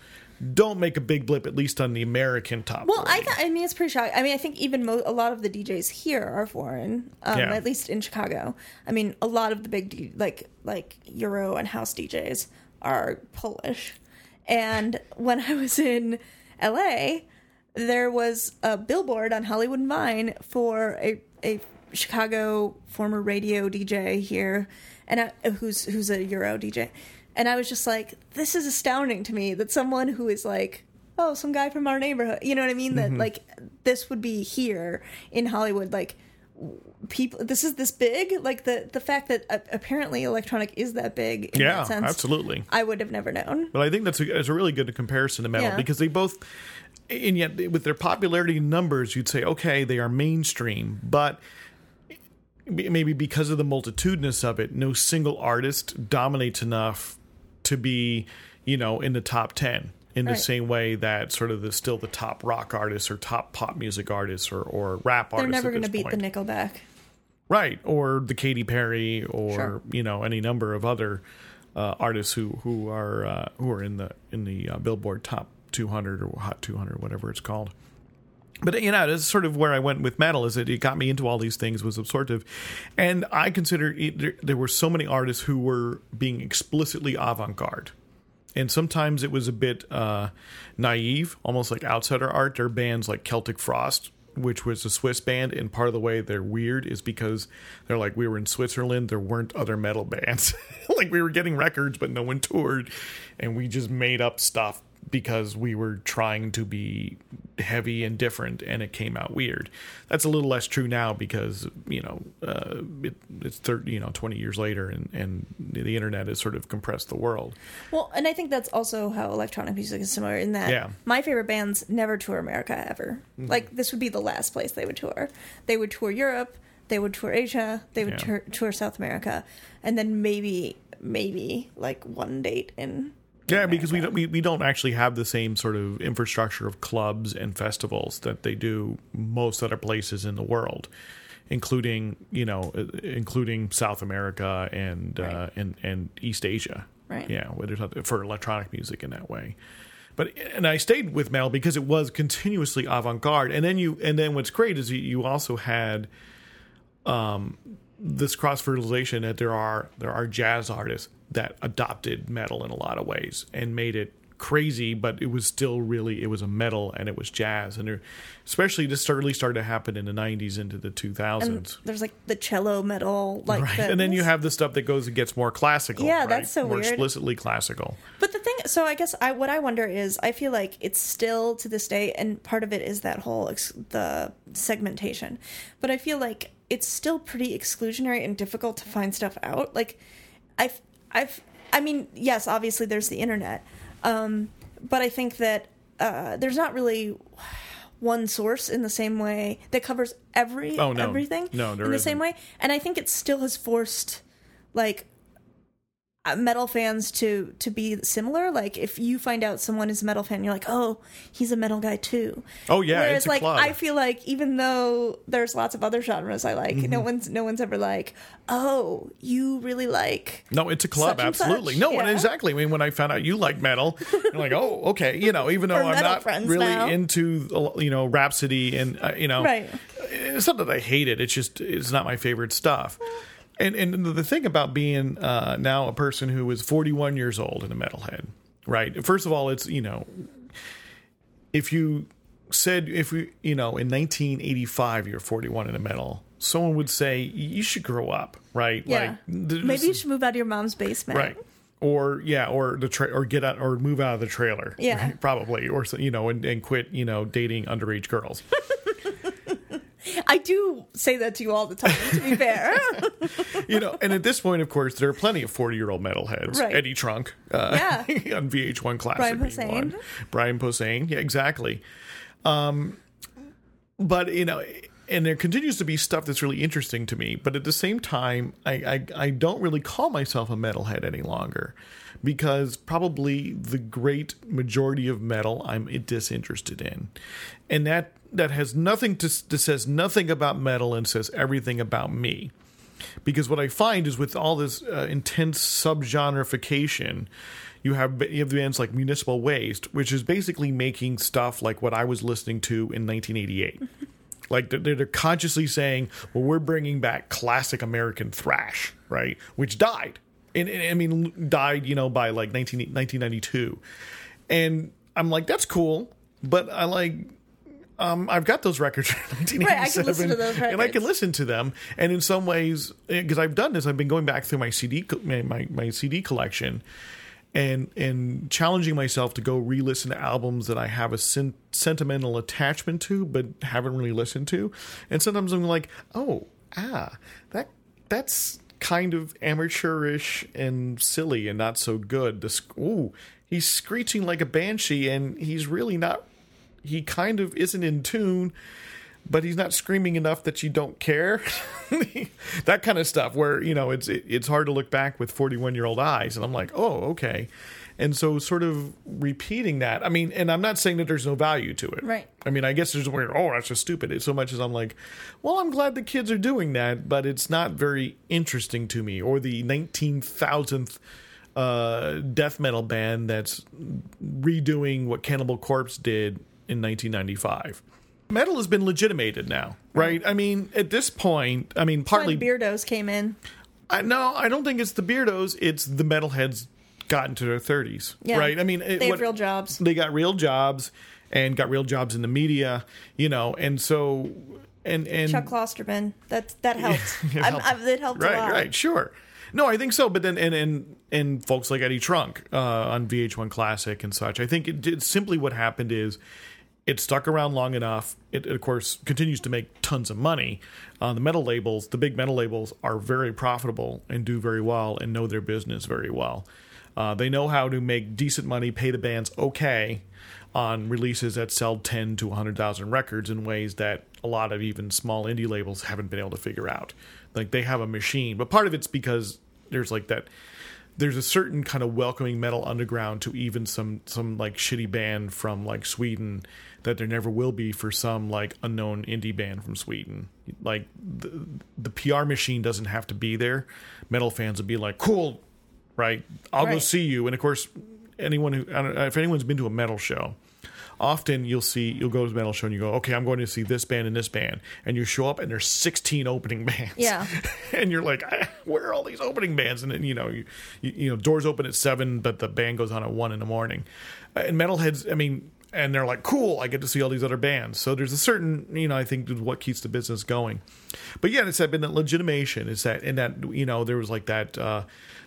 don't make a big blip, at least on the American top. Well, I th- I mean, it's pretty shocking. I mean, I think even mo- a lot of the DJs here are foreign, um, Yeah. at least in Chicago. I mean, a lot of the big D- like like Euro and house DJs are Polish. And when I was in LA, there was a billboard on Hollywood and Vine for a a Chicago former radio DJ here, and I, who's who's a Euro DJ, and I was just like, this is astounding to me that someone who is like, oh, some guy from our neighborhood, you know what I mean? Mm-hmm. That like this would be here in Hollywood, like people. This is this big, like the the fact that uh, apparently electronic is that big. In yeah, that sense, absolutely. I would have never known. But I think that's a, that's a really good comparison to metal Yeah. because they both, and yet with their popularity numbers, you'd say okay, they are mainstream, but maybe because of the multitudinous of it, no single artist dominates enough to be, you know, in the top ten. In the Right. same way that sort of the still the top rock artists or top pop music artists or, or rap artists They're never going to beat the Nickelback. right or the Katy Perry or Sure. you know any number of other uh, artists who who are uh, who are in the in the uh, Billboard Top 200 or Hot 200 whatever it's called. But you know, that's sort of where I went with metal. Is that it got me into all these things was absorptive, and I consider it, there, there were so many artists who were being explicitly avant-garde, and sometimes it was a bit uh, naive, almost like outsider art. There are bands like Celtic Frost which was a Swiss band, and part of the way they're weird is because they're like we were in Switzerland, there weren't other metal bands. [LAUGHS] like we were getting records, but no one toured, and we just made up stuff because we were trying to be heavy and different and it came out weird that's a little less true now because you know uh, it, it's 30 you know 20 years later and and the internet has sort of compressed the world Well, and I think that's also how electronic music is similar in that Yeah. my favorite bands never tour America ever. Mm-hmm. Like this would be the last place they would tour. They would tour Europe, they would tour Asia, they would Yeah. tour, tour South America, and then maybe maybe like one date in yeah because we don't we, we don't actually have the same sort of infrastructure of clubs and festivals that they do most other places in the world including you know uh, including south america and uh, and and east asia. Right. yeah where there's not- for electronic music in that way. But and I stayed with metal because it was continuously avant-garde. And then you and then what's great is you, you also had um this cross fertilization that there are there are jazz artists that adopted metal in a lot of ways and made it crazy but it was still really it was a metal and it was jazz and there, especially this really started to happen in the 90s into the 2000s and there's like the cello metal like right and then you have the stuff that goes and gets more classical Yeah, right? that's so more weird. explicitly classical But the thing, so I guess I what I wonder is, I feel like it's still to this day, and part of it is that whole ex- the segmentation. But I feel like it's still pretty exclusionary and difficult to find stuff out. Like, I've, I've, I mean, yes, obviously there's the internet, um, but I think that uh, there's not really one source in the same way that covers every Oh, no. everything No, in the same isn't. way and i think it still has forced like metal fans to to be similar like if you find out someone is a metal fan you're like oh he's a metal guy too Oh, yeah, whereas it's like club. i feel like even though there's lots of other genres i like Mm-hmm. no one's no one's ever like oh you really like No, it's a club, absolutely. such, No, yeah. exactly. I mean, when I found out you like metal, I'm like, oh, okay. You know, even though I'm not really now. into, uh, you know, Rhapsody and, uh, you know, Right. it's not that I hate it. It's just, it's not my favorite stuff. And, and the thing about being uh, now a person who is 41 years old and a metalhead, right? First of all, it's, you know, if you said if we you know in 1985 you're 41 in a metal someone would say you should grow up right yeah like maybe you should move out of your mom's basement right or yeah or the tra- or get out or move out of the trailer Yeah. right? [LAUGHS] probably or you know and, and quit you know dating underage girls [LAUGHS] i do say that to you all the time to be fair [LAUGHS] you know and at this point of course there are plenty of 40 year old metalheads Right. eddie trunk uh, Yeah. [LAUGHS] on vh1 classic Brian Posehn. brian posehn yeah exactly um but you know and there continues to be stuff that's really interesting to me but at the same time i i, I don't really call myself a metalhead any longer because probably the great majority of metal i'm disinterested in and that that has nothing to that says nothing about metal and says everything about me because what I find is with all this uh, intense subgenreification, you have you have bands like Municipal Waste, which is basically making stuff like what I was listening to in 1988. [LAUGHS] like they're, consciously saying, "Well, we're bringing back classic American thrash, right?" Which died, and, and I mean died, you know, by like 19, 1992, and I'm like, that's cool, but I like um, I've got those records from 1987, Right, I can listen to those and I can listen to them. And in some ways, because I've done this, I've been going back through my CD my, my, my CD collection, and and challenging myself to go re-listen to albums that I have a sen- sentimental attachment to, but haven't really listened to. And sometimes I'm like, oh, ah, that that's kind of amateurish and silly and not so good. This, ooh, he's screeching like a banshee, and he's really not he kind of isn't in tune, but he's not screaming enough that you don't care. [LAUGHS] that kind of stuff where, you know, it's it, it's hard to look back with 41-year-old eyes and I'm like, "Oh, okay." And so sort of repeating that. I mean, and I'm not saying that there's no value to it. Right. I mean, I guess there's where, oh, that's just stupid. It's so much as I'm like, well, I'm glad the kids are doing that, but it's not very interesting to me. Or the 19,000th uh, death metal band that's redoing what Cannibal Corpse did in 1995. Metal has been legitimated now, right? I mean, at this point, I mean, partly the beardos came in I no, I don't think it's the beardos. It's the metalheads got into their 30s, Yeah. right? I mean, it- They have what- real jobs. They got real jobs and got real jobs in the media, you know, and so and and Chuck Klosterman. That that [LAUGHS] helped. It I'm, helped. I'm, it helped right, a lot. right, sure. No, I think so. But then, and and and folks like Eddie Trunk uh, on VH1 Classic and such. I think it did. Simply, what happened is it stuck around long enough. It, of course, continues to make tons of money. Uh, the metal labels, the big metal labels, are very profitable and do very well and know their business very well. Uh, they know how to make decent money, pay the bands okay on releases that sell 10 to 100,000 records in ways that a lot of even small indie labels haven't been able to figure out. Like they have a machine, but part of it's because there's like that there's a certain kind of welcoming metal underground to even some some like shitty band from like Sweden that there never will be for some like unknown indie band from Sweden. Like the, the PR machine doesn't have to be there. Metal fans would be like, "Cool, right? I'll go see you." And of course, anyone who I don't, if anyone's been to a metal show, often you'll see you'll go to a metal show and you go, "Okay, I'm going to see this band and this band," and you show up and there's 16 opening [LAUGHS] bands. Yeah. [LAUGHS] and you're like, "Ah, "Where are all these opening bands?" And then you know, you, you you know, doors open at seven, but the band goes on at one in the morning. Uh, And metalheads, I mean. And they're like, cool, I get to see all these other bands. So there's a certain, you know, I think what keeps the business going. But yeah, it's that been that legitimation. Is that, and that, you know, there was like that, uh,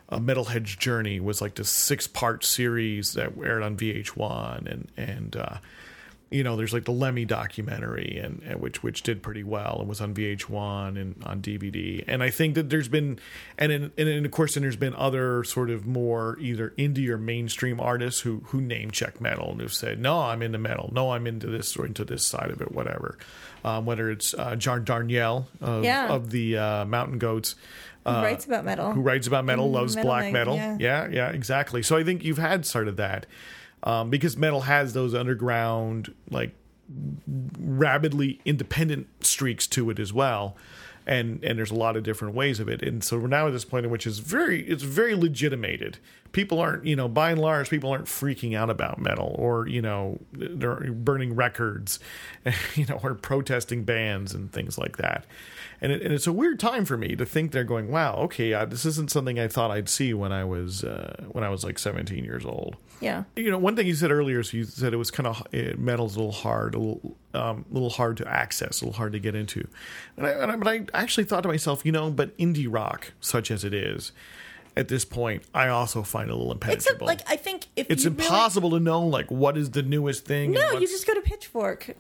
a Metalhead's Journey was like this six part series that aired on VH1 and and uh, you know there's like the Lemmy documentary and, and which which did pretty well and was on VH1 and on DVD and I think that there's been and in, and then of course then there's been other sort of more either indie or mainstream artists who who name check metal and who've said no I'm into metal no I'm into this or into this side of it whatever um, whether it's uh, John Darnielle of, Yeah. of the uh, Mountain Goats Who writes about metal? who writes about metal, And loves metal black metal. yeah. Yeah. yeah, exactly. So I think you've had sort of that um, because metal has those underground, like rabidly independent streaks to it as well. And, and there's a lot of different ways of it, and so we're now at this point in which is very it's very legitimated. People aren't you know by and large people aren't freaking out about metal or you know they're burning records, [LAUGHS] you know or protesting bands and things like that and, it, and it's a weird time for me to think they're going, wow, okay, uh, this isn't something I thought I'd see when I was uh, when I was like 17 years old. Yeah. You know, one thing you said earlier, so you said it was kind of metal's a little hard, a little, um, a little hard to access, a little hard to get into. And I, and I, but I actually thought to myself, you know, but indie rock, such as it is, at this point, I also find it a little impenetrable. Except, like, I think if it's you really- impossible to know like what is the newest thing. no, you just go to Pitchfork.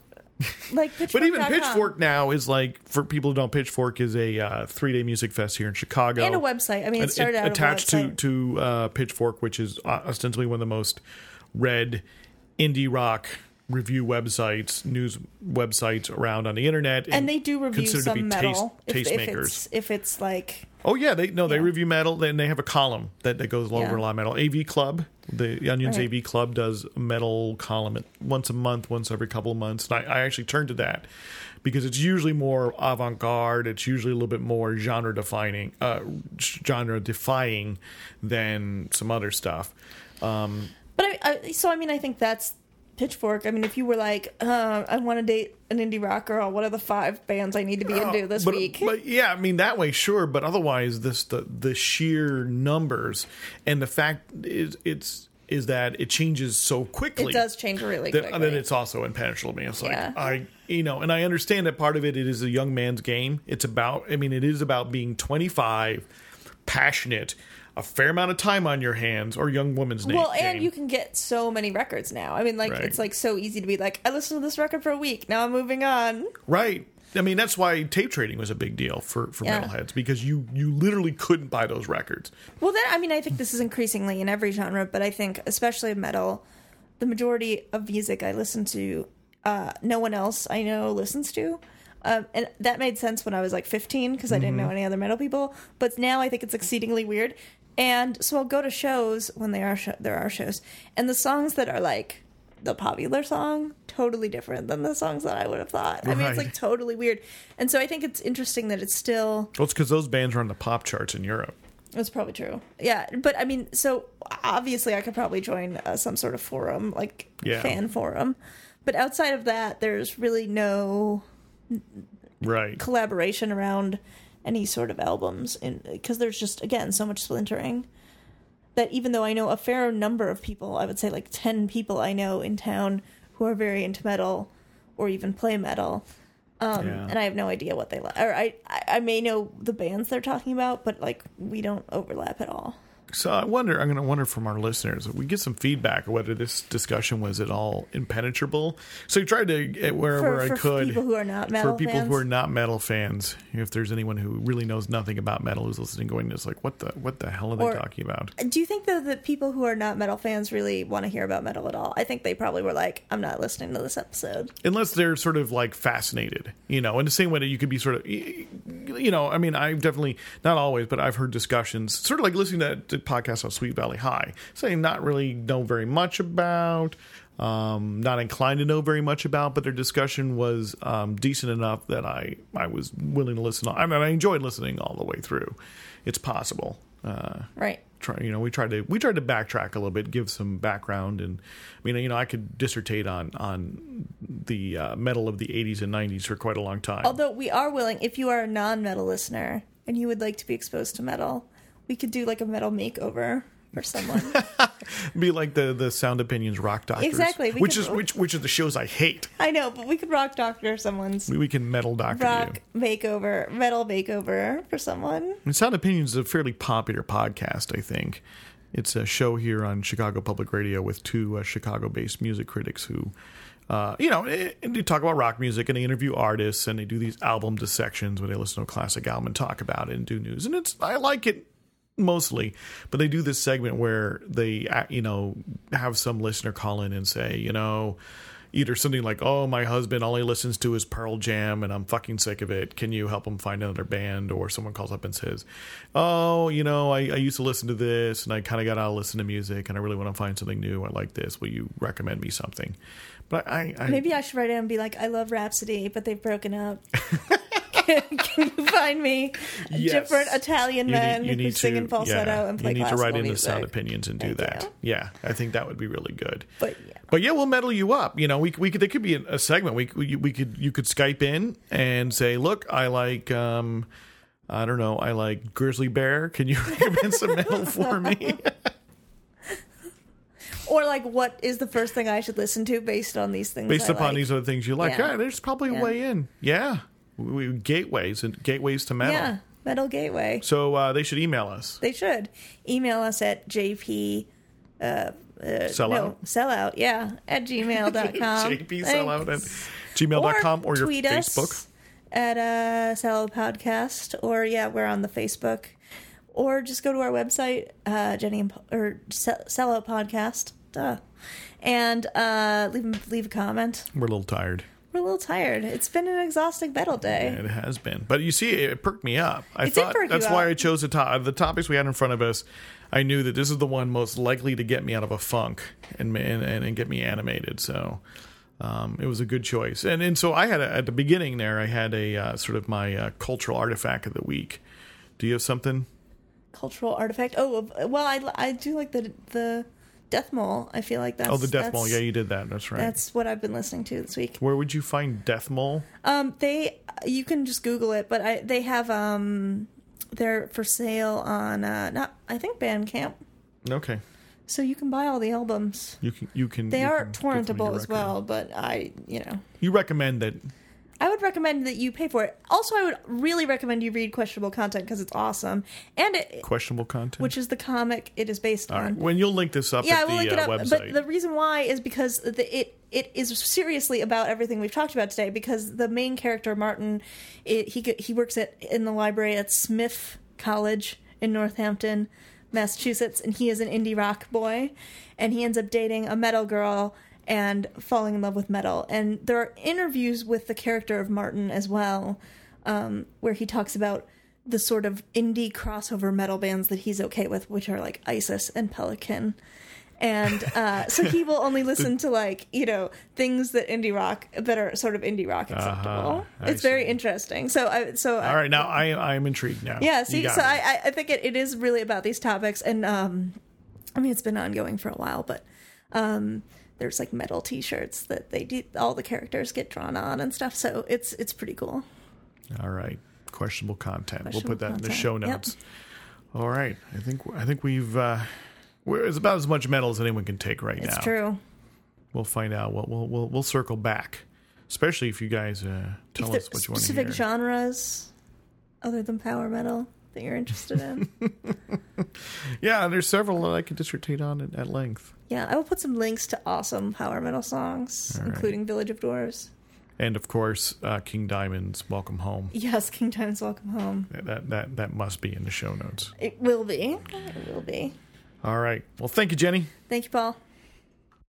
Like Pitchfork. [LAUGHS] But even Pitchfork now is like for people who don't. Pitchfork is a uh, three day music fest here in Chicago and a website. I mean, it started out attached to to uh, Pitchfork, which is uh, ostensibly one of the most read indie rock review websites, news websites around on the internet, and they do review some metal taste, if, if tastemakers. if it's like Oh yeah, they no, they review metal, and they have a column that, that goes over Yeah. a lot of metal. AV Club, the Onions Right. AV Club does a metal column once a month, once every couple of months. And I, I actually turn to that because it's usually more avant garde. It's usually a little bit more genre defining, uh, genre defying than some other stuff. Um, But I, I, so I mean, I think that's Pitchfork. I mean, if you were like, uh, I want to date an indie rock girl, what are the five bands I need to be into this but, week? But yeah, I mean that way, sure. But otherwise, this the the sheer numbers and the fact is it's is that it changes so quickly. it does change really that, quickly. and then it's also impenetrable to me. It's like Yeah. I, you know, and I understand that part of it, it is a young man's game. It's about, I mean, it is about being 25, passionate, a fair amount of time on your hands, or young woman's name. well, and game. you can get so many records now. I mean, like Right. it's like so easy to be like, I listened to this record for a week. Now I'm moving on. right. I mean, that's why tape trading was a big deal for for Yeah. metalheads because you you literally couldn't buy those records. Well, then I mean, I think this is increasingly in every genre, but I think especially metal, the majority of music I listen to, uh, no one else I know listens to. Um, and that made sense when I was like 15 because I didn't know any other metal people. But now I think it's exceedingly weird. And so I'll go to shows when they are sh- there are shows, and the songs that are like the popular song totally different than the songs that I would have thought. I mean, it's like totally weird. And so I think it's interesting that it's still Well, it's because those bands are on the pop charts in Europe. that's probably true. Yeah, but I mean, so obviously I could probably join uh, some sort of forum, like Yeah. fan forum. But outside of that, there's really no Right. collaboration around any sort of albums, because there's just again so much splintering. that even though I know a fair number of people, I would say like 10 people I know in town who are very into metal or even play metal. Um, Yeah. and I have no idea what they like. Or I, I I may know the bands they're talking about, but like we don't overlap at all. So I wonder. I'm going to wonder from our listeners if we get some feedback whether this discussion was at all impenetrable. So I tried to wherever For, I for could people who are not metal for people fans. who are not metal fans. If there's anyone who really knows nothing about metal who's listening, going, "It's like what the what the hell are they talking about?" Do you think though that people who are not metal fans really want to hear about metal at all? I think they probably were like, "I'm not listening to this episode." unless they're sort of like fascinated, you know, in the same way that you could be sort of, you know, I mean, I've definitely not always, but I've heard discussions, sort of like listening to, to podcasts on Sweet Valley High, saying not really know very much about, um, not inclined to know very much about, but their discussion was um, decent enough that I I was willing to listen. I mean, I enjoyed listening all the way through. It's possible. Uh, Right. try you know we tried to we tried to backtrack a little bit give some background and i mean you know i could dissertate on on the uh, metal of the 80s and 90s for quite a long time Although we are willing, if you are a non-metal listener and you would like to be exposed to metal, we could do like a metal makeover for someone. [LAUGHS] be like the the sound opinions rock doctors Exactly, which could- is which which are the shows i hate I know, but we could rock doctor someone's we, we can metal doctor rock you makeover, metal makeover for someone. and sound opinions is a fairly popular podcast i think it's a show here on chicago public radio with two uh, chicago based music critics who uh, you know, eh, and they talk about rock music and they interview artists and they do these album dissections where they listen to a classic album and talk about it and do news. And it's I like it mostly, but they do this segment where they uh, you know have some listener call in and say, you know, either something like, "Oh, my husband all he listens to is Pearl Jam and I'm fucking sick of it. Can you help him find another band?" Or someone calls up and says, "Oh, you know, I, I used to listen to this and I kind of got out of listening to music and I really want to find something new. I like this. Will you recommend me something?" But I, I Maybe I should write in and be like, I love Rhapsody, but they've broken up. [LAUGHS] [LAUGHS] can, you find me a Yes. different Italian you men need, you who need sing to in falsetto yeah, and play you need to write into music? sound opinions and do Thank that. you. Yeah, I think that would be really good. But yeah. But yeah, we'll metal you up. You know, we we could there could be a, segment. We we we could you could Skype in and say, look, I like um, I don't know, I like Grizzly Bear. Can you [LAUGHS] recommend some metal for me? [LAUGHS] Or like, what is the first thing I should listen to based on these things? Based I upon like? these other things you like, Yeah. yeah, there's probably a way in. Yeah, we, gateways and gateways to metal. Yeah, Metal Gateway. So uh, they should email us. They should email us at jp. Uh, uh, Sell no, out. sell out, yeah, at gmail.com. [LAUGHS] JP sellout at Thanks. gmail.com or, your tweet Facebook. us at uh, Sellout Podcast, or yeah, we're on the Facebook, or just go to our website, uh, Jenny and, or Sell Sellout Podcast, duh, and uh, leave leave a comment. We're a little tired. We're a little tired. It's been an exhausting battle day. It has been, but you see, it perked me up. I It thought that's why up. I chose the top the topics we had in front of us. I knew that this is the one most likely to get me out of a funk and and, and get me animated. So um, it was a good choice. And and so I had a, at the beginning there, I had a uh, sort of my uh, cultural artifact of the week. Do you have something? Cultural artifact. Oh, well, I, I do like the the Deathmole. I feel like that's Oh, the Deathmole. Yeah, you did that. That's right. That's what I've been listening to this week. Where would you find Deathmole? Um, they you can just Google it, but I they have um they're for sale on uh not I think Bandcamp, Okay, so you can buy all the albums. you can you can. They you are can torrentable as well, but I you know You recommend that I would recommend that you pay for it. Also, I would really recommend you read questionable content because it's awesome, and it questionable content. which is the comic it is based All on. right. When you'll link this up yeah, I at will the link it uh, up. website. But the reason why is because the, it it is seriously about everything we've talked about today. Because the main character Marten, it, he he works at in the library at Smith College in Northampton, Massachusetts, and he is an indie rock boy, and he ends up dating a metal girl and falling in love with metal. And there are interviews with the character of Marten as well, um, where he talks about the sort of indie crossover metal bands that he's okay with, which are like ISIS and Pelican. And uh, so he will only [LAUGHS] listen to like you know things that indie rock that are sort of indie rock acceptable. Uh-huh. I it's very interesting. So I so I, All right, now I I'm intrigued now. yeah. See, so. I I- I think it, it is really about these topics, and um, I mean it's been ongoing for a while, but um, there's like metal T-shirts that they do all the characters get drawn on and stuff. So it's it's pretty cool. All right, questionable content. we'll put that in the content, show yep. notes. All right, I think I think we've uh, We're, it's about as much metal as anyone can take right It's now. It's true. We'll find out. We'll, we'll we'll we'll circle back, especially if you guys uh, tell if us what you want to specific hear. genres other than power metal that you're interested in. [LAUGHS] Yeah, there's several that I could dissertate on at, at length. yeah, I will put some links to awesome power metal songs, right. including Village of Dwarves. And of course, uh, King Diamond's "Welcome Home." Yes, King Diamond's Welcome Home. That that that must be in the show notes. It will be. It will be. All right. Well, thank you, Jenny. Thank you, Paul.